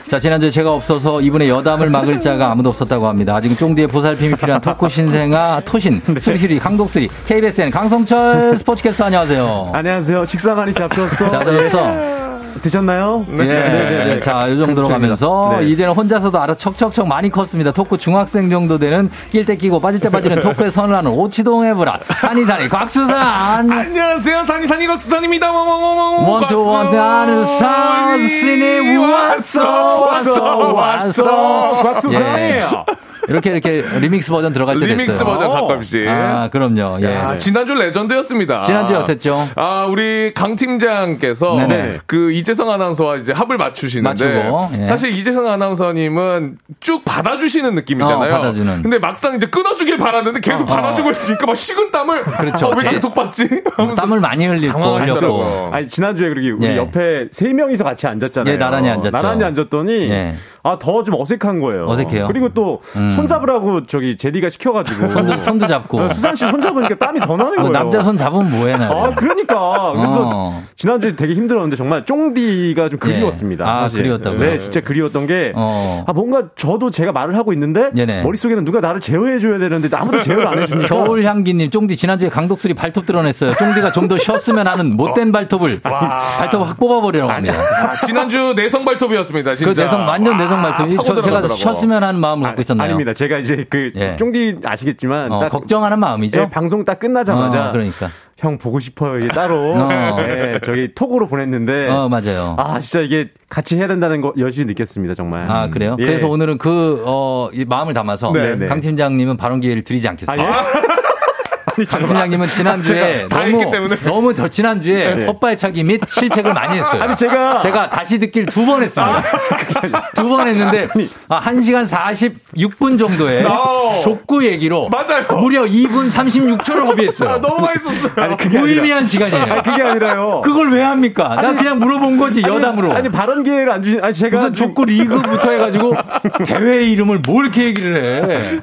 자, 지난주에 제가 없어서 이분의 여담을 막을 자가 아무도 없었다고 합니다. 아직 쫑디의 보살핌이 필요한 토코 신생아, 토신, [LAUGHS] 수리수리, 강독수리, KBSN 강성철 스포츠캐스터 안녕하세요. 안녕하세요. 식사 많이 잡혔어. 잘 들었어. 드셨나요? 네. 네. 자, 요 정도로 가면서 네. 이제는 혼자서도 알아 척척척 많이 컸습니다. 토크 중학생 정도 되는 낄 때 끼고 빠질 때 빠지는 토크에 선을 하는 오치동 해브라 산이산이 곽수산 안녕하세요. 산이산이 곽수산입니다. 뭐, one two one two 하는 산신이 왔어 왔어 왔어 곽수산이에요. 이렇게 이렇게 리믹스 버전 들어갈 때 리믹스 됐어요. 버전 가끔씩. 아, 그럼요. 예. 야, 지난주 레전드였습니다. 지난주에 어땠죠? 아, 우리 강 팀장께서 네네. 그 이재성 아나운서와 이제 합을 맞추시는데 맞추고, 예. 사실 이재성 아나운서님은 쭉 받아주시는 느낌이잖아요. 어, 받아주는. 근데 막상 이제 끊어주길 바랐는데 계속 받아주고 있으니까 막 식은 땀을 그렇죠. 어, 왜 제- 계속 받지? 땀을 많이 흘리고. 흘렸고. 아니 지난주에 그러기 우리 예. 옆에 세 명이서 같이 앉았잖아요. 예, 나란히 앉았죠. 나란히 앉았더니 예. 아 더 좀 어색한 거예요. 어색해요? 그리고 또 음. 손잡으라고 저기 제디가 시켜가지고 손도, 손도 잡고. 어, 수산 씨 손 잡으니까 땀이 더 나는 어, 거예요. 남자 손 잡으면 뭐해, 나. 아 그러니까 그래서 어. 지난주에 되게 힘들었는데 정말 쫑디가 좀 그리웠습니다. 예. 아, 사실. 그리웠다고요? 네, 진짜 그리웠던 게 어. 아, 뭔가 저도 제가 말을 하고 있는데 네네. 머릿속에는 누가 나를 제어해줘야 되는데 아무도 제어를 안 해주니까 [LAUGHS] 겨울향기님, 쫑디, 지난주에 강독수리 발톱 드러냈어요. 쫑디가 좀 더 쉬었으면 하는 못된 발톱을, 발톱 확 뽑아버리라고 합니다. 아, 지난주 내성 발톱이었습니다. 그 진짜. 내성, 완전 내성 발톱. 파고 저, 제가. 쉬었으면 하는 마음을 갖고 있었나요? 아닙니다. 제가 이제 그 예. 쫑디 아시겠지만 어, 딱 걱정하는 마음이죠? 예, 방송 딱 끝나자마자 어, 그러니까. 형 보고 싶어요. 이게 따로 어. 예, 저기 톡으로 보냈는데 어, 맞아요. 아 진짜 이게 같이 해야 된다는 거 여실히 느꼈습니다 정말. 아, 그래요? 예. 그래서 오늘은 그, 어, 이 마음을 담아서 네, 네. 강 팀장님은 발언 기회를 드리지 아, 않겠습니다. 예? 강 팀장님은 지난주에 [LAUGHS] 너무. 너무 더 지난주에 네. 헛발차기 및 실책을 많이 했어요. 아니 제가 제가 다시 듣기를 두 번 했습니다. [LAUGHS] 두번 했는데, 아, 1시간 46분 정도의 어. 족구 얘기로 맞아요. 무려 2분 36초를 허비했어요. 아, 너무 맛있었어요. 아니 그게 무의미한 시간이에요. 아니 그게 아니라요. 그걸 왜 합니까? 난 그냥 물어본 거지, 여담으로. 아니 발언 기회를 안 주신 아니 제가 무슨 족구 리그부터 해가지고 [LAUGHS] 대회 이름을 뭘 이렇게 얘기를 해.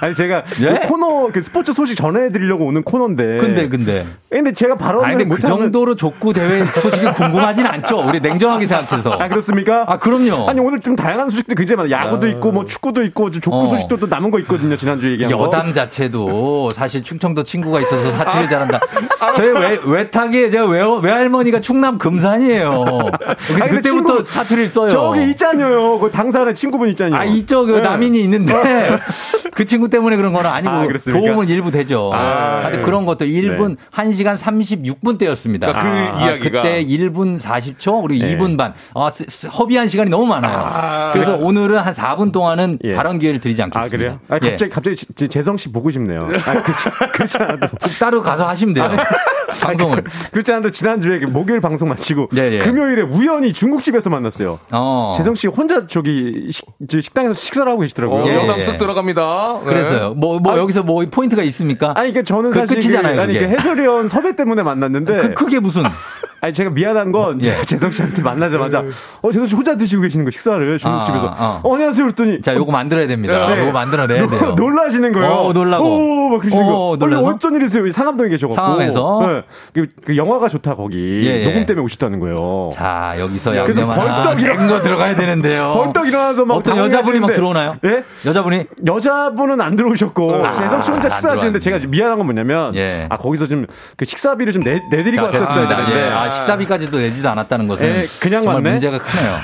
아니 제가 예? 그 코너 그 스포츠 소식 전해드리려 고 오는 코너인데. 근데, 근데. 근데 제가 발언을 아니, 근데 그 정도로 족구 대회 소식이 궁금하진 않죠. 우리 냉정하게 생각해서. 아 그렇습니까? 아, 그럼요. 아니 오늘 좀 다양한 소식도 굉장히 많아요. 야구도 있고 뭐 축구도 있고 좀 족구 어. 소식도 또 남은 거 있거든요. 지난주에 얘기한 거. 여담 자체도 사실 충청도 친구가 있어서 사투리를 잘한다. 저희 외, 외탁에 제가 외, 외할머니가 충남 금산이에요. 아니, 그때부터 친구- 사투리를 써요. 저기 있잖아요. 그 장사하는 친구분 있잖아요. 아, 이쪽 그 네. 남인이 있는데 [LAUGHS] 그 친구 때문에 그런 건 아니고 아? 도움은 일부 되죠. 아, 하여튼 네. 그런 것도 1분 1시간 36분 때였습니다. 그러니까 그 이야기가. 그때 1분 40초 그리고 네. 2분 반. 아, 스- 스- 허비한 시간이 너무 많아요. 그래서 오늘은 한 4분 동안은 예. 발언 기회를 드리지 않겠습니다. 아 그래요? 아, 예. 갑자기 갑자기 지- 재성 씨 보고 싶네요. 아, [LAUGHS] 그렇지, 그렇지 않아도 따로 가서 하시면 돼요. [LAUGHS] 방송을. 그렇지 않아도 지난주에 그 목요일 방송 마치고 예, 예. 금요일에 우연히 중국집에서 만났어요. 어. 재성 씨 혼자 저기 식, 저 식당에서 식사를 하고 계시더라고요. 어, 예. 여담 쓱 들어갑니다. 네. 그래서요. 뭐, 뭐, 아, 여기서 뭐, 포인트가 있습니까? 아니, 그러니까 저는 그 사실 끝이잖아요, 그, 아니, 그. 해설위원 섭외 때문에 만났는데 그, 그게 무슨. 아니 제가 미안한 건 예. [LAUGHS] 재성 씨한테 만나자마자 어 재성 씨 혼자 드시고 계시는 거 식사를 중국집에서 아, 아. 어, 안녕하세요 그랬더니 자, 요거 만들어야 됩니다. 네. 요거 만들어내야 돼요. 노- [LAUGHS] 놀라시는 거예요. 어, 놀라고. 오, 막 그러시는 어, 거. 놀라서? 아니, 어쩐 일이세요? 상암동에 계셔갖고. 상암에서? 네. 그, 그 영화가 좋다 거기. 예, 예. 녹음 때문에 오셨다는 거예요. 자, 여기서 그래서 양념 하나. 벌떡 일어나- 거 들어가야 되는데요. 벌떡 일어나서 막 어떤 여자분이 막. 들어오나요? 예? 여자분이? 여자분은 안 들어오셨고 아, 재성 씨 혼자 안 식사하시는데. 제가 미안한 건 뭐냐면 예. 아 거기서 좀 그 식사비를 좀 내, 내드리고 자, 왔었어야. 되는데 예. 아, 식사비까지도 내지도 않았다는 것은. 예, 그냥 정말 왔네? 문제가 크네요.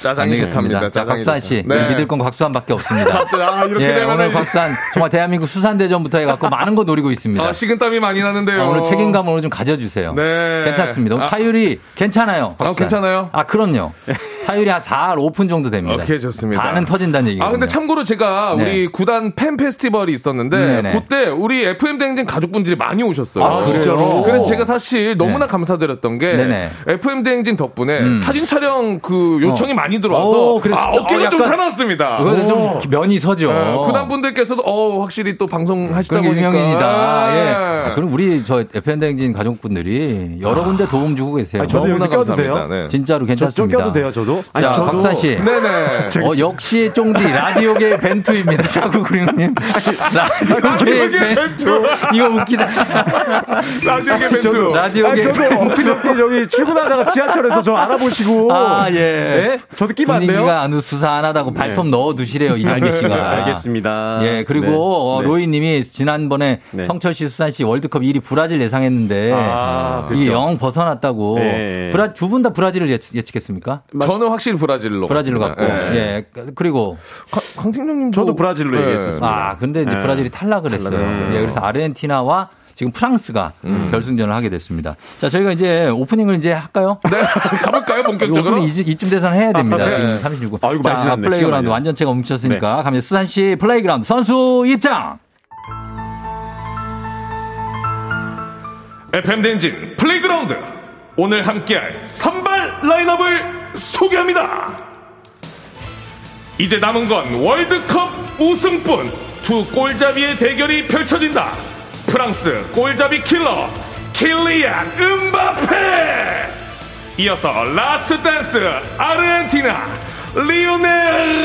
짜장이 안 되겠습니다. 좋습니다. 자, 짜장이 곽수환 씨. 네. 믿을 건 곽수환밖에 없습니다. [LAUGHS] 아, 이렇게 예, 되면 오늘 곽수환 정말 대한민국 수산대전부터 해갖고 많은 거 노리고 있습니다. 아, 식은땀이 많이 나는데요. 아, 오늘 책임감을 오늘 좀 가져주세요. 네. 괜찮습니다. 아. 타율이 괜찮아요. 아, 괜찮아요? 아, 그럼요. 타율이 한 4, 5분 정도 됩니다. 오케이, 좋습니다. 반은 터진다는 얘기예요. 아, 근데 참고로 제가 네. 우리 구단 팬 페스티벌이 있었는데, 네네. 그때 우리 FM대행진 가족분들이 많이 오셨어요. 아, 진짜로? 그래서 제가 사실 너무나 네. 감사드렸던 게, 네네. FM대행진 덕분에 음. 사진 촬영 그 요청이 어. 많이 들어와서, 오, 그래서- 아, 어깨가 어, 좀 살아났습니다. 그거는 좀 면이 서죠. 네, 구단 분들께서도, 어, 확실히 또 방송 하시다 그런 게 보니까. 유명인이다. 예. 네. 아, 그럼 우리 저 FM대행진 가족분들이 여러 군데 도움 주고 계세요. 아니, 저도 여기서 껴도 돼요? 감사합니다. 네. 진짜로 저좀 괜찮습니다. 껴도 돼요 저도? 저도 자, 박수환 씨. 네네. 어, 역시 쫑디 라디오계 벤투입니다. [LAUGHS] 사구구룡님. 라디오계 벤투. 이거 웃기다. 라디오계 벤투. 라디오계 아니, 저도 엊그저께 저기 출근하다가 지하철에서 저 알아보시고. 아, 예. 네? 저도 끼면 안 돼요? 분위기가 아주 수사하다고 발톱 넣어 두시래요, 이정기 씨가. 알겠습니다. 예, 그리고 네. 어, 네. 로이 님이 지난번에 네. 성철 씨, 수산 씨 월드컵 1위 브라질 예상했는데 아, 이게 그렇죠. 영 벗어났다고. 네. 브라 두 분 다 브라질을 예측, 예측했습니까? 저는 확실히 브라질로. 브라질로 갔고. 갔습니다. 예. 그리고 강 팀장님 저도 브라질로 얘기했었습니다. 아, 근데 이제 네. 브라질이 탈락을 했어요. 탈락했어요. 예, 그래서 아르헨티나와 지금 프랑스가 음. 결승전을 하게 됐습니다. 자, 저희가 이제 오프닝을 이제 할까요? [LAUGHS] 네. 가볼까요, 본격적으로? 오프닝 이쯤, 이쯤 돼서는 해야 됩니다. 네. 지금 36분. 아이고, 자, 지났네. 플레이그라운드 완전체가 뭉쳤으니까 가면 수산 씨 플레이그라운드 선수 입장! FM 댕진 플레이그라운드 오늘 함께할 선발 라인업을 소개합니다. 이제 남은 건 월드컵 우승뿐 두 골잡이의 대결이 펼쳐진다. 프랑스 골잡이 킬러 킬리안 음바페. 이어서 last dance 아르헨티나 리오넬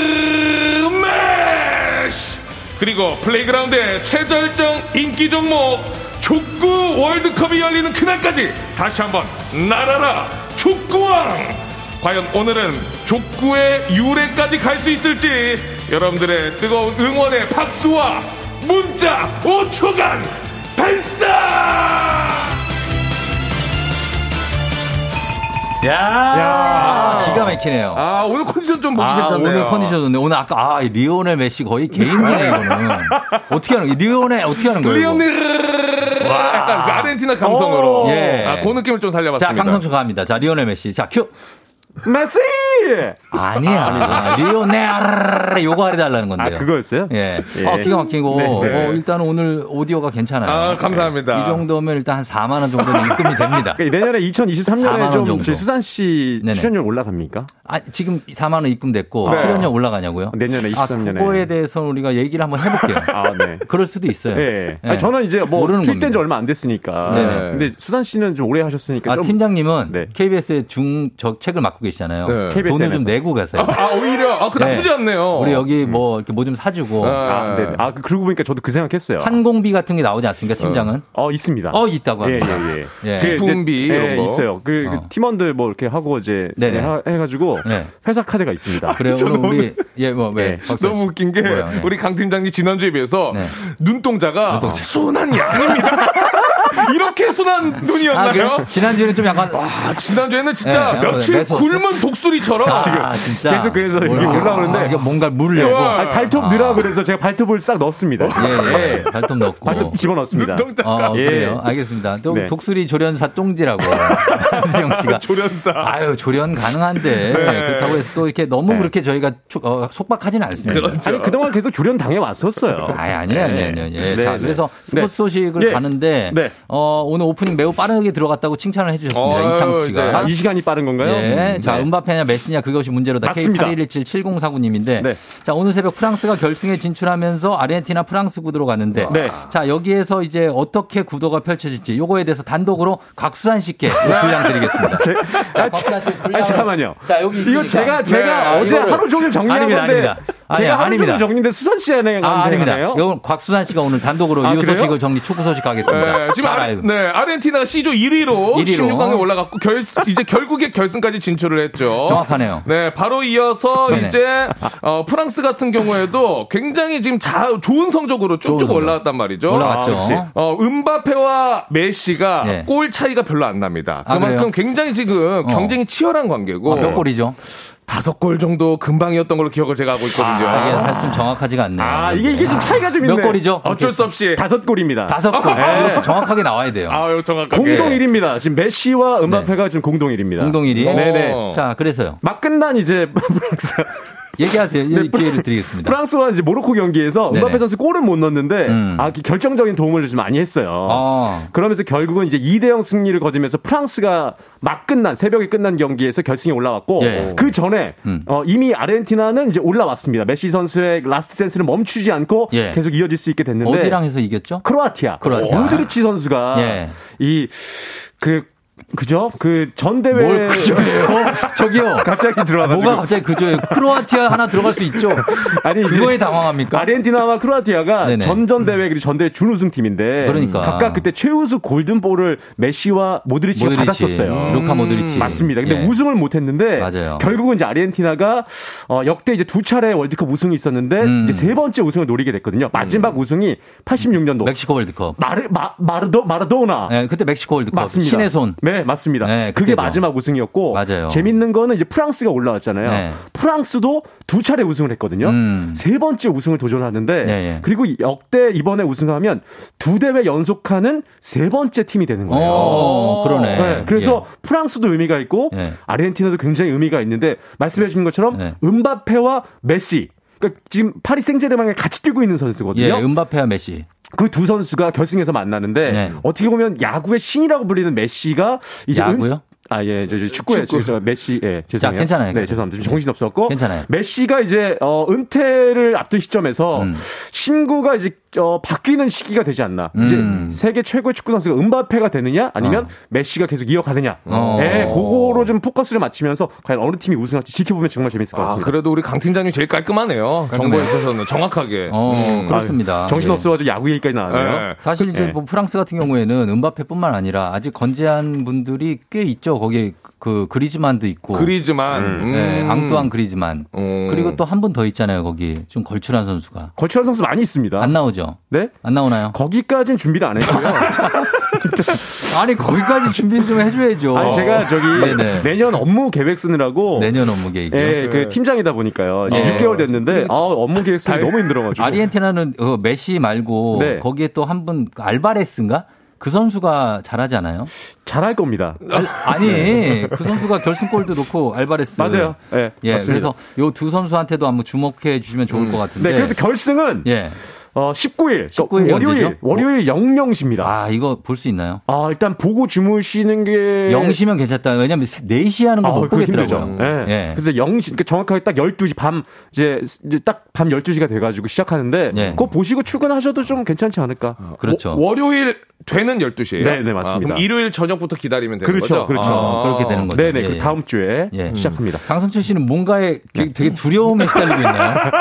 메시. 그리고 플레이그라운드의 최절정 인기 종목 족구 월드컵이 열리는 그날까지 다시 한번 날아라 족구왕 과연 오늘은 족구의 유래까지 갈 수 있을지 여러분들의 뜨거운 응원의 박수와 문자 5초간 발사 야, 기가 막히네요. 아 오늘 컨디션 좀 보기 아, 괜찮네요 오늘 컨디션 좋네. 오늘 아까, 아, 리오넬 메시 거의 개인기네, 이거는. [LAUGHS] 어떻게 하는 거예요? 리오넬, 어떻게 하는 거예요? 리오넬 약간 그 아르헨티나 감성으로 오. 예. 아, 그 느낌을 좀 자, 살려봤습니다 강성철 갑니다. 자, 리오넬 메시. 자, 큐. 메시! 아니야. 리오넬 요거 해달라는 건데요. 아, 그거였어요? 예. 예. 어, 기가 막히고, 네, 네. 어, 일단 오늘 오디오가 괜찮아요. 아, 감사합니다. 이 정도면 일단 한 4만 원 정도는 입금이 됩니다. [LAUGHS] 그러니까 내년에 4만 2023년에 원좀 정도. 저희 수산 씨 네네. 출연료 올라갑니까? 아, 지금 4만 원 입금됐고, 네. 출연료 올라가냐고요? 내년에 아, 23년에. 그거에 대해서 우리가 얘기를 한번 해볼게요. [LAUGHS] 아, 네. 그럴 수도 있어요. 예. 예. 아니, 저는 이제 뭐 모르는 투입된 지 겁니다. 얼마 안 됐으니까. 네네. 근데 수산 씨는 좀 오래 하셨으니까 아, 좀 팀장님은 네. KBS의 중, 중책을 맡고 계시잖아요. 네. 돈을. 좀 내고 가세요. 아 오히려 아 그 나쁘지 네. 않네요 우리 여기 뭐 이렇게 뭐 좀 사주고 아, 네. 아, 그- 그러고 보니까 저도 그 생각했어요. 항공비 같은 게 나오지 않습니까, 팀장은? 어, 있습니다. 어, 있다고 예, 합니다. 예, 예. [LAUGHS] 예. 그 이제- 품비 예, 이런 거. 있어요. 그, 그 어. 팀원들 뭐 이렇게 하고 이제 네네. 하- 해가지고 네. 회사 카드가 있습니다. 그래요. 오늘 우리 예, 뭐 왜? 네. 너무 웃긴 게? 네. 우리 강 팀장님 지난주에 비해서 네. 눈동자가 눈동자. 순한 양입니다. [LAUGHS] 이렇게 순한 아, 눈이었나요? 그래요? 지난주에는 좀 약간 아, 지난주에는 진짜 네, 며칠 매서- 굶은 독수리처럼 아, 진짜 계속 그래서 이렇게 뭘- 올라오는데 아, 이게 뭔가 물려고 와. 아니, 발톱 넣으라 그래서 제가 발톱을 싹 넣었습니다. 예, 예. 발톱 넣고 발톱 집어넣습니다. 눈동자가 어, 예. 그래요. 알겠습니다. 또 네. 독수리 조련사 똥지라고 [LAUGHS] 한수영 씨가 조련사. 아유 조련 가능한데 그렇다고 해서 또 이렇게 너무 네. 그렇게 저희가 초- 어, 속박하지는 않습니다. 그렇죠. 아니 그동안 계속 조련 당해 왔었어요. 아니, 아니에요, 아니에요, 아니에요. 예. 네, 자, 네. 그래서 네. 스포츠 소식을 예. 가는데, 네. 어, 오늘 오프닝 매우 빠르게 들어갔다고 칭찬을 해주셨습니다. 어유, 이창수. 씨가. 아, 이 시간이 빠른 건가요? 예. 음, 자, 네. 은바페냐 메시냐 그것이 문제로다. 맞습니다. K81177049님인데, 네. 자, 오늘 새벽 프랑스가 결승에 진출하면서 아르헨티나 프랑스 구도로 갔는데, 네. 자, 여기에서 이제 어떻게 구도가 펼쳐질지 요거에 대해서 단독으로 곽수산 씨께 [LAUGHS] 분량 드리겠습니다. 제, 자, 아, 분량을- 아, 잠깐만요. 자, 여기 이거 있으니까. 제가 제가 네, 어제 이거를- 하루 종일 정리한 아닙니다, 건데 아닙니다. 아니, 제가 하루 아닙니다. 종일 정리인데 수산 씨한테 아, 아닙니다. 이건 곽수산 씨가 오늘 단독으로 아, 이 그래요? 소식을 정리, 축구 소식 가겠습니다. 네, 지금 알고. 네, 아르헨티나가 C조 1위로, 1위로. 16강에 올라갔고 결, 이제 결국에 결승까지 진출을 했죠. 정확하네요. 네, 바로 이어서 네네. 이제 어, 프랑스 같은 경우에도 굉장히 지금 자, 좋은 성적으로 쭉쭉 좋은. 올라왔단 말이죠. 올라갔죠. 아, 역시. 어, 음바페와 메시가 네. 골 차이가 별로 안 납니다. 아, 그만큼? 굉장히 지금 경쟁이 치열한 관계고 아, 몇 골이죠? 다섯 골 정도 금방이었던 걸로 기억을 제가 하고 있거든요. 아, 이게 사실 좀 정확하지가 않네요. 아 이게 이게 좀 차이가 좀 있네. 몇 골이죠? 어쩔 수 없이 다섯 골입니다. 다섯 골. 이거 정확하게 나와야 돼요. 아, 정확하게 공동 1위입니다. 지금 메시와 음바페가 지금 공동 1위입니다. 공동 1위. 네네. 자, 그래서요. 막 끝난 이제 [LAUGHS] 프랑스 얘기하세요. 네, 기회를 드리겠습니다. 프랑스와 이제 모로코 경기에서. 음바페 선수 골은 못 넣었는데 음. 아 결정적인 도움을 좀 많이 했어요. 아. 그러면서 결국은 이제 2대 0 승리를 거두면서 프랑스가 막 끝난 새벽에 끝난 경기에서 결승에 올라왔고 예. 그 전에 음. 어, 이미 아르헨티나는 이제 올라왔습니다. 메시 선수의 last dance를 멈추지 않고 예. 계속 이어질 수 있게 됐는데 어디랑 해서 이겼죠? 크로아티아. 크로아티아. 모드리치 선수가 예. 이그 그죠? 그 전 대회 뭘 그저예요? [LAUGHS] 저기요. 갑자기 들어와가지고 뭐가 갑자기 그저예요? 크로아티아 하나 들어갈 수 있죠. [LAUGHS] 아니 이제 그거에 당황합니까? 아르헨티나와 크로아티아가. 전전 대회 그리고 전 대회 준우승 팀인데 그러니까. 각각 그때 최우수 골든볼을 메시와 모드리치가 모드리치, 받았었어요. 루카 모드리치. 맞습니다. 근데 예. 우승을 못했는데 맞아요. 결국은 이제 아르헨티나가 어, 역대 이제 두 차례 월드컵 우승이 있었는데 음. 이제 세 번째 우승을 노리게 됐거든요. 마지막 우승이 86년도 멕시코 월드컵. 마르 마, 마르도 마라도나 네, 그때 멕시코 월드컵. 맞습니다. 신의 손. 네, 맞습니다. 네, 그게 그때죠. 마지막 우승이었고 맞아요. 재밌는 거는 이제 프랑스가 올라왔잖아요. 네. 프랑스도 두 차례 우승을 했거든요. 음. 세 번째 우승을 도전하는데 네, 네. 그리고 역대 이번에 우승하면 두 대회 연속하는 세 번째 팀이 되는 거예요. 어, 그러네. 네, 그래서 프랑스도 의미가 있고 예. 아르헨티나도 굉장히 의미가 있는데 말씀해 주신 것처럼 네. 음바페와 메시 그러니까 지금 파리 생제르맹에 같이 뛰고 있는 선수거든요. 예, 음바페와 메시. 그 두 선수가 결승에서 만나는데 네. 어떻게 보면 야구의 신이라고 불리는 메시가 이제 야구요? 은- 아, 예, 저, 저 축구에, 축구. 저, 저 메시, 예, 죄송해요. 괜찮아요. 네, 죄송합니다. 좀 정신 없었고. 괜찮아요. 메시가 이제, 어, 은퇴를 앞둔 시점에서 음. 신구가 이제, 어, 바뀌는 시기가 되지 않나. 음. 이제 세계 최고의 축구 선수가 은바페가 되느냐 아니면 어. 메시가 계속 이어가느냐. 어. 예, 그거로 좀 포커스를 맞추면서 과연 어느 팀이 우승할지 지켜보면 정말 재밌을 것 아, 같습니다. 그래도 우리 강 팀장님 제일 깔끔하네요. 정보에 있어서는 정확하게. 어, 음. 그렇습니다. 정신 예. 없어가지고 야구 얘기까지 나왔네요. 네. 사실 이제 예. 뭐 프랑스 같은 경우에는 음바페뿐만 아니라 아직 건재한 분들이 꽤 있죠. 거기에 그 그리즈만도 있고. 그리즈만. 음. 네, 앙뚜안 그리즈만. 음. 그리고 또 한 분 더 있잖아요. 거기 좀 걸출한 선수가. 걸출한 선수 많이 있습니다. 안 나오죠? 네? 안 나오나요? 거기까지는 준비를 안 했고요. [LAUGHS] 아니 거기까지 준비를 좀 해줘야죠. 아니 제가 저기 네네. 내년 업무 계획 쓰느라고 내년 업무 계획. 예, 그 팀장이다 보니까요. 이제 어. 6개월 됐는데 아, 업무 계획 쓰기 너무 힘들어가지고. 아르헨티나는 어, 메시 말고 네. 거기에 또 한 분 알바레스인가? 그 선수가 잘하지 않아요? 잘할 겁니다. 아니 그 선수가 결승골도 넣고 알바레스 맞아요. 예, 예, 맞습니다. 그래서 요 두 선수한테도 한번 주목해 주시면 좋을 것 같은데. 네, 그래서 결승은 예. 어, 19일, 19일 월요일, 언제죠? 월요일 00시입니다. 아 이거 볼 수 있나요? 아, 일단 보고 주무시는 게 0시면 괜찮다. 왜냐면 4시 하는 거 아, 못 보겠더라고요. 힘들죠. 예. 예. 그래서 0시, 그러니까 정확하게 딱 12시 밤, 이제, 이제 딱 밤 12시가 돼 가지고 시작하는데, 예. 그거 보시고 출근하셔도 좀 괜찮지 않을까. 그렇죠. 워- 월요일 되는 12시에요? 네, 네, 맞습니다. 그럼 일요일 저녁부터 기다리면 되는 그렇죠, 거죠? 그렇죠. 어, 그렇게 되는 거죠. 네네, 예, 그 예. 다음 주에 예. 시작합니다. 강성철 씨는 뭔가에 되게, 되게 두려움에 시달리고 있나요?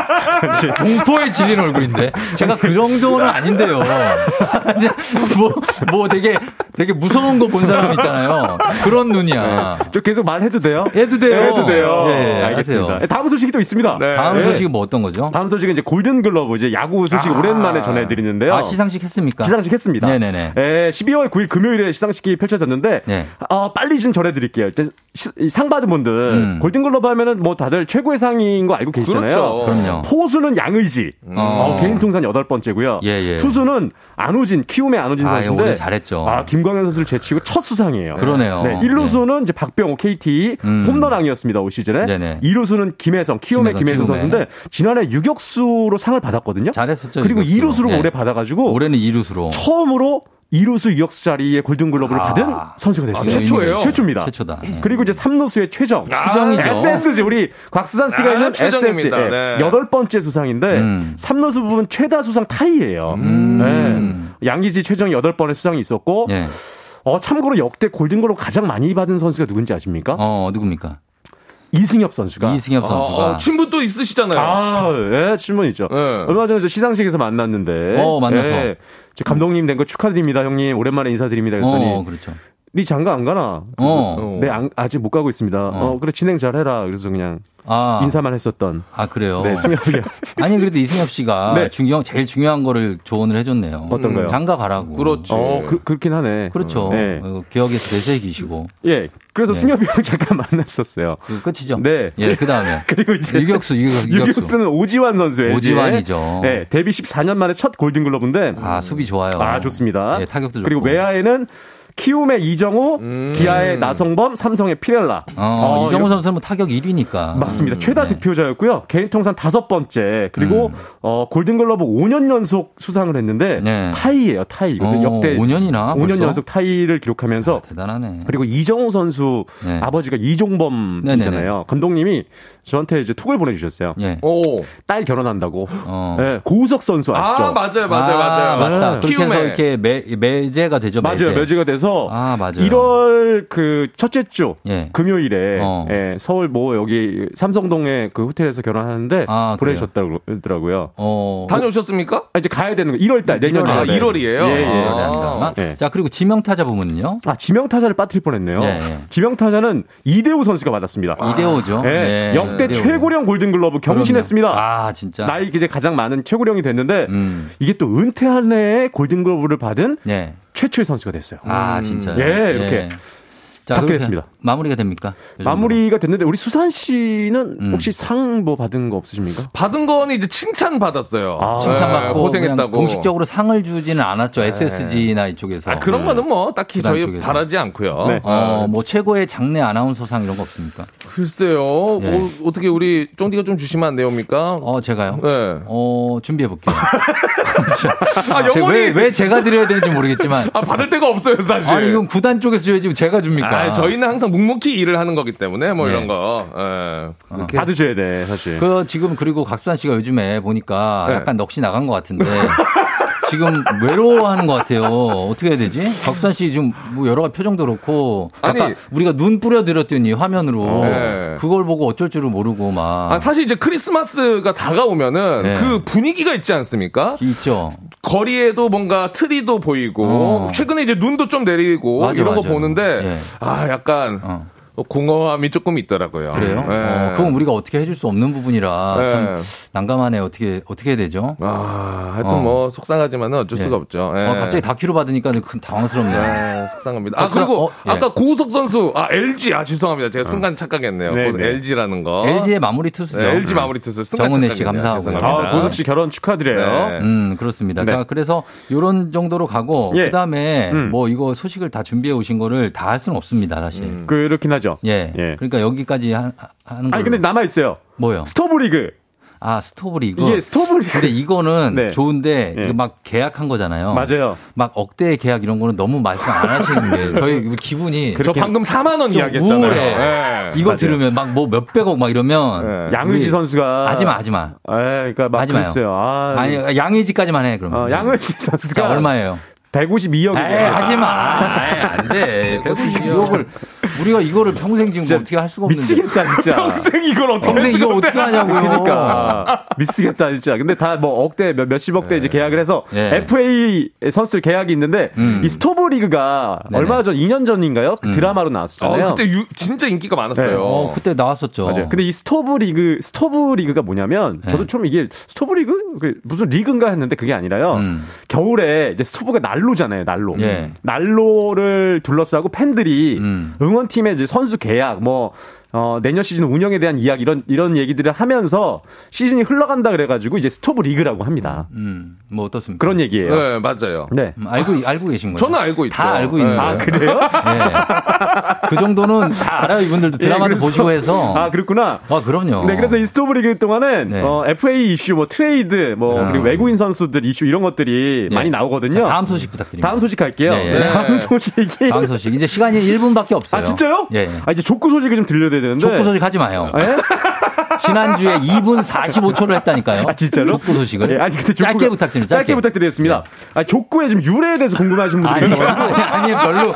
[LAUGHS] 공포에 질린 얼굴인데. 제가 그 정도는 아닌데요. 뭐, 뭐 되게, 되게 무서운 거 본 사람 있잖아요. 그런 눈이야. 저 계속 말해도 돼요? 해도 돼요. 네, 해도 돼요. 예, 예, 알겠습니다. 하세요. 다음 소식이 또 있습니다. 네. 다음 네. 소식은 뭐 어떤 거죠? 다음 소식은 이제 골든글러브, 이제 야구 소식 아. 오랜만에 전해드리는데요. 아, 시상식 했습니까? 시상식 했습니다. 네네네. 예, 12월 9일 금요일에 시상식이 펼쳐졌는데, 네. 어, 빨리 좀 전해드릴게요. 이상 받은 분들, 음. 골든글러브 하면은 뭐 다들 최고의 상인 거 알고 계시잖아요. 그렇죠. 그럼요. 포수는 양의지, 어, 개인 통산 여덟 번째고요. 예, 예. 투수는 안우진, 키움의 안우진 아, 선수인데, 올해 잘했죠. 아, 김광현 선수를 제치고 첫 수상이에요. 그러네요. 네, 1루수는 이제 박병호 KT 음. 홈런왕이었습니다 올 시즌에. 네네. 2루수는 김혜성 키움의 김혜성, 김혜성. 선수인데 지난해 유격수로 상을 받았거든요. 잘했었죠. 그리고 유격수로. 2루수로 네. 올해 받아가지고 올해는 2루수로. 처음으로 2루수 유격수 자리에 골든글러브를 아. 받은 선수가 됐어요. 아, 최초예요? 최초입니다. 최초다. 네. 그리고 이제 3루수의 최정. 최정이죠. SSG 우리 곽수산 씨가 아, 있는 최정입니다. SS 네. 여덟 번째 수상인데 음. 3루수 부분 최다 수상 타이예요. 음. 네. 양기지 최정이 여덟 번의 수상이 있었고 예. 어 참고로 역대 골든글러브 가장 많이 받은 선수가 누군지 아십니까? 어, 누굽니까? 이승엽 선수가. 이승엽 선수가. 어, 친분 또 있으시잖아요. 아, 예, 있죠. 네. 얼마 전에 저 시상식에서 만났는데. 어, 만나서. 예, 저 감독님 된 거 축하드립니다, 형님. 오랜만에 인사드립니다. 그랬더니. 어, 그렇죠. 네 장가 안 가나? 어. 네, 안- 아직 못 가고 있습니다. 어. 그래, 진행 잘 해라. 그래서 그냥 아. 인사만 했었던. 아, 그래요? 네, 승엽이. [LAUGHS] 아니, 그래도 이승엽 씨가 [LAUGHS] 네. 중요, 제일 중요한 거를 조언을 해줬네요. 어떤 거요? 장가 가라고. 그렇지. 어, 그, 그렇긴 하네. 그렇죠. 네. 어, 기억에서 대세기시고. 예. 그래서 네. 승엽이 형 잠깐 만났었어요. 그 끝이죠. 네. 예, 그 다음에. [LAUGHS] 그리고 이제 유격수, 유격, 유격수. 유격수는 오지환 선수예요. 오지환이죠. 네, 데뷔 14년 만에 첫 골든글러브인데 아, 수비 좋아요. 아, 좋습니다. 예, 타격도 좋고. 그리고 외야에는 키움의 이정후, 기아의 나성범, 삼성의 피렐라. 어, 어, 이정후 선수는 뭐 타격 1위니까. 맞습니다. 최다 네. 득표자였고요. 개인 통산 다섯 번째. 그리고 음. 어, 골든글러브 5년 연속 수상을 했는데 네. 타이예요. 타이. 어, 역대 5년이나 5년 벌써? 연속 타이를 기록하면서 대단하네. 그리고 이정후 선수 네. 아버지가 이종범이잖아요. 감독님이 저한테 이제 톡을 보내 주셨어요. 예. 오. 딸 결혼한다고. 어. 네, 고우석 선수 아시죠? 아, 맞아요, 맞아요, 아, 맞아요. 맞다. 네. 그렇게 해서 키움에. 이렇게 매, 매제가 되죠. 맞아요. 매제. 매제가 돼서 그래서 아, 맞아요. 1월 그 첫째 주 예. 금요일에 어. 예, 서울 뭐 여기 삼성동의 그 호텔에서 결혼하는데 아, 보내셨다고 그러더라고요. 어. 다녀오셨습니까? 아, 이제 가야 되는 거 1월 달 내년 아, 1월에. 1월이에요? 예, 예. 아. 예. 자, 그리고 지명타자 부문은요? 아, 지명타자를 빠뜨릴 뻔했네요. 예, 예. 지명타자는 이대호 선수가 받았습니다. 이대호죠. 예, 예, 역대 이대호. 최고령 골든글러브 경신했습니다. 그럼요. 아, 진짜. 나이 이제 가장 많은 최고령이 됐는데 음. 이게 또 은퇴한 해에 골든글러브를 받은 예. 최초의 선수가 됐어요. 아, 진짜. 예, 이렇게. 자, 됐습니다. 마무리가 됩니까? 마무리가 됐는데 우리 수산 씨는 음. 혹시 상 뭐 받은 거 없으십니까? 받은 거는 이제 칭찬 받았어요. 아, 칭찬 받고 네, 고생했다고. 공식적으로 상을 주지는 않았죠. SSG나 이쪽에서. 아, 그런 거는 뭐 딱히 저희 쪽에서. 바라지 않고요. 네. 어, 뭐 최고의 장내 아나운서상 이런 거 없습니까? 글쎄요. 예. 뭐 어떻게 우리 쫑디가 좀 주시면 안 됩니까? 어, 제가요? 네. 어, 준비해 볼게요. [LAUGHS] 아, 영원히 왜, 왜 제가 드려야 되는지 모르겠지만. 아, 받을 데가 없어요, 사실. 아니, 이건 구단 쪽에서 줘야지 제가 줍니까? 아, 저희는 항상 묵묵히 일을 하는 거기 때문에 뭐 네. 이런 거. 예. 받으셔야 돼, 사실. 그 지금 그리고 각수한 씨가 요즘에 보니까 네. 약간 넋이 나간 것 같은데 [LAUGHS] 지금 외로워하는 것 같아요. 어떻게 해야 되지? 각수한 씨 지금 뭐 여러 가지 표정도 그렇고 아까 아니. 우리가 눈 뿌려드렸더니 화면으로 네. 그걸 보고 어쩔 줄을 모르고 막 아, 사실 이제 크리스마스가 다가오면은 네. 그 분위기가 있지 않습니까? 있죠. 거리에도 뭔가 트리도 보이고 어. 최근에 이제 눈도 좀 내리고 맞아, 이런 거 맞아. 보는데 예. 아 약간 어. 공허함이 조금 있더라고요. 그래요? 예. 어, 그건 우리가 어떻게 해줄 수 없는 부분이라 네. 참 난감하네. 어떻게 어떻게 해야 되죠? 아, 하여튼 어. 뭐 속상하지만은 어쩔 예. 수가 없죠. 예. 어, 갑자기 다큐로 받으니까 큰 당황스럽네요. 네, 속상합니다. 아, 아, 그럼, 그리고 어, 예. 아까 고우석 선수, 아, LG, 아, 죄송합니다. 제가 순간 착각했네요. 네, 고우석 네. LG라는 거. LG의 마무리 투수죠. 네, LG 마무리 투수. 정은혜 씨. 감사하고요. 아, 고우석 씨 결혼 축하드려요. 네. 음, 그렇습니다. 네. 자, 그래서 요런 정도로 가고 예. 그다음에 음. 뭐 이거 소식을 다 준비해 오신 거를 다 할 수는 없습니다, 사실. 음. 그렇긴 하죠. 예. 예. 그러니까 여기까지 하, 하는 거. 아니, 근데 남아 있어요. 뭐요? 스토브 리그. 아, 스토브 리그. 이게 스토브 리그. 근데 이거는 [LAUGHS] 네. 좋은데 예. 이거 막 계약한 거잖아요. 맞아요. 막 억대 계약 이런 거는 너무 말씀 안 하시는 게 [LAUGHS] 저희 기분이 저 방금 4만원 좀 이야기했잖아요. 예. 이거 맞아요. 들으면 막 뭐 몇백억 막 이러면 예. 양의지 선수가. 하지 마, 하지 마. 예, 그러니까 막 하지 마요. 아, 아니, 양의지까지만 해, 그러면. 어, 양의지 선수가 자, 얼마예요? 152억이에요. 에이, 하지 마. 에이, 안 돼. 192억을 우리가 이거를 평생 지금 어떻게 할 수가 없는데. 미치겠다, 진짜. 평생 이걸 어떻게 평생 이거 어떻게 하냐고요. 그러니까 미치겠다 진짜. 근데 다 뭐 억대 몇, 몇십억대 이제 계약을 해서 예. FA 선수들 계약이 있는데 음. 이 스토브 리그가 네네. 얼마 전 2년 전인가요? 그 음. 드라마로 어, 나왔었잖아요. 그때 유- 진짜 인기가 많았어요. 네. 어, 그때 나왔었죠. 맞아요. 근데 이 스토브 리그 스토브 리그가 뭐냐면 저도 네. 처음 이게 스토브 리그 그 무슨 리그인가 했는데 그게 아니라요. 음. 겨울에 이제 스토브가 난로잖아요. 난로. 예. 난로를 둘러싸고 팬들이 음. 응원팀의 이제 선수 계약 뭐 어, 내년 시즌 운영에 대한 이야기 이런 이런 얘기들을 하면서 시즌이 흘러간다 그래가지고 이제 스토브 리그라고 합니다. 음, 뭐 어떻습니까? 그런 얘기예요. 네, 맞아요. 네. 음, 알고 알고 계신 거예요? 저는 알고 있죠. 다 알고 있는 네. 거예요. 아 그래요? 네. 그 정도는 다 알아요. 이분들도 예, 드라마도 그래서- 보시고 해서. 아 그렇구나. 아, 그럼요. 네, 그래서 이 스토브 리그 동안은 네. 어, FA 이슈, 뭐 트레이드, 뭐 아. 그리고 외국인 선수들 이슈 이런 것들이 네. 많이 나오거든요. 자, 다음 소식 부탁드립니다. 다음 소식 갈게요. 네, 예. 네, [LAUGHS] 다음 소식이 다음 소식. 이제 시간이 1분밖에 없어요. 아 진짜요? 예. 예. 아 이제 족구 소식을 좀 들려드려 야 되는데. 족구 소식 하지 마요. 예? [LAUGHS] 지난주에 2분 45초로 했다니까요. 아 진짜로? 족구 소식을. 예, 아니 근데 족구가- 짧게 부탁드립니다. 짧게, 부탁드리겠습니다. 아 족구의 지금 유래에 대해서 궁금하신 분들이 아니. 아니, 아니, 별로.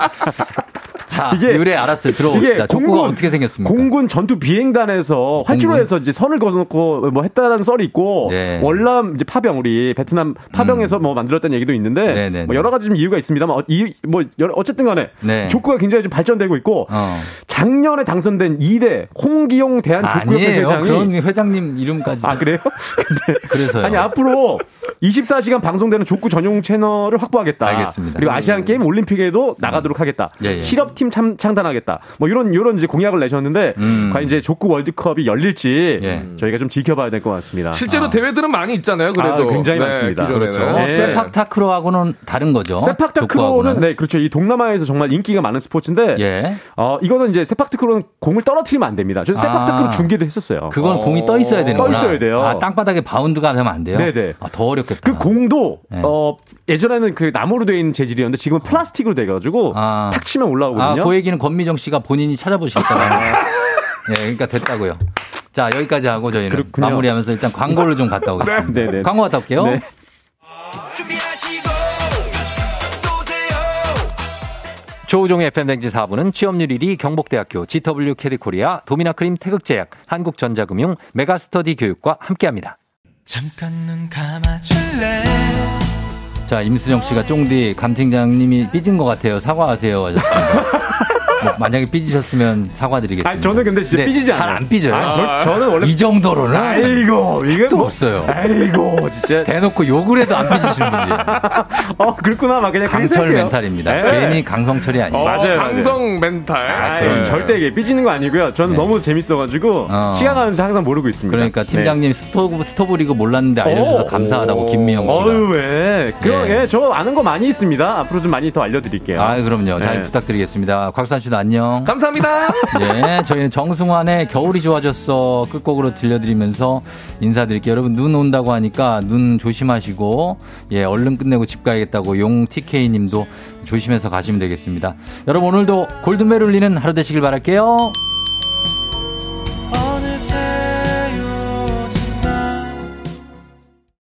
자, 이게- 유래 알았어요. 들어봅시다. 족구가 어떻게 생겼습니까? 공군 전투 비행단에서 활주로에서 이제 선을 그어놓고 뭐 했다라는 썰이 있고 네. 월남 이제 파병 우리 베트남 파병에서 뭐 만들었다는 얘기도 있는데 네, 네, 뭐 네. 여러 가지 좀 이유가 있습니다만 어, 이, 뭐 여러- 어쨌든 간에 네. 족구가 굉장히 좀 발전되고 있고 어. 작년에 당선된 2대 홍기용 대한족구협회. 회장이 그런 회장님 이름까지. 아 그래요? [LAUGHS] 근데 그래서요. 아니 앞으로 24시간 방송되는 족구 전용 채널을 확보하겠다. 알겠습니다. 그리고 아시안 게임 올림픽에도 나가도록 하겠다. 예, 예. 실업팀 참, 창단하겠다. 뭐 이런 이런 이제 공약을 내셨는데 음. 과연 이제 족구 월드컵이 열릴지 예. 저희가 좀 지켜봐야 될 것 같습니다. 실제로 대회들은 많이 있잖아요. 그래도 아, 굉장히 네, 많습니다. 그렇죠. 네. 세팍 타크로하고는 다른 거죠. 세팍타크로는. 네 그렇죠. 이 동남아에서 정말 인기가 많은 스포츠인데 예. 어 이거는 이제 세팍타크로는 공을 떨어뜨리면 안 됩니다. 저는 세팍타크로 아. 중계도 했었어요. 그건 공이 떠 있어야 되는 떠 거야. 있어야 돼요. 아, 땅바닥에 바운드가 되면 안 돼요? 네네. 아, 더 어렵겠다. 그 공도 네. 어 예전에는 그 나무로 되어 있는 재질이었는데 지금은 플라스틱으로 돼 가지고 아. 탁 치면 아, 올라오거든요. 그 얘기는 권미정 씨가 본인이 찾아보시겠다고. 예, [LAUGHS] 그러니까 됐다고요. 자, 여기까지 하고 저희는 그렇군요. 마무리하면서 일단 광고를 좀 갔다 오겠습니다. [LAUGHS] 네, 네. 광고 갔다 올게요. [LAUGHS] 조우종의 FM대행진 4부는 취업률 1위 경북대학교 GW 캐리코리아 도미나크림 태극제약 한국전자금융 메가스터디 교육과 함께합니다. 잠깐 눈 감아줄래 자, 임수정 씨가 쫑디 감팀장님이 삐진 것 같아요. 사과하세요. 하셨습니다. [LAUGHS] 뭐 만약에 삐지셨으면 사과드리겠습니다. 아니, 저는 근데 진짜 삐지지 않아요. 잘 안 삐져요. 아, 저, 는 원래 이 정도로는 아이고 이게 또뭐 없어요. 아이고 진짜 대놓고 욕을 해도 안 삐지시는 분이 [LAUGHS] 어 그렇구나 막 그냥 강철. 멘탈입니다. 네. 괜히 강성철이 아니에요. 어, 맞아요, 강성 멘탈. 아, 그럼요. 절대 이게 삐지는 거 아니고요. 저는 네. 너무 재밌어가지고 어. 시간 가는지 항상 모르고 있습니다. 그러니까 네. 팀장님 스토브 스토브 리그 몰랐는데 알려줘서 어. 감사하다고 김미영 씨가. 어유 왜? 그럼 예. 예, 저 아는 거 많이 있습니다. 앞으로 좀 많이 더 알려드릴게요. 아, 그럼요. 잘 네. 부탁드리겠습니다. 곽산 씨도 안녕. 감사합니다. [LAUGHS] 예, 저희는 정승환의 겨울이 좋아졌어 끝곡으로 들려드리면서 인사드릴게요. 여러분 눈 온다고 하니까 눈 조심하시고 예, 얼른 끝내고 집 가야겠다고 용 TK 님도 조심해서 가시면 되겠습니다. 여러분 오늘도 골든벨 울리는 하루 되시길 바랄게요.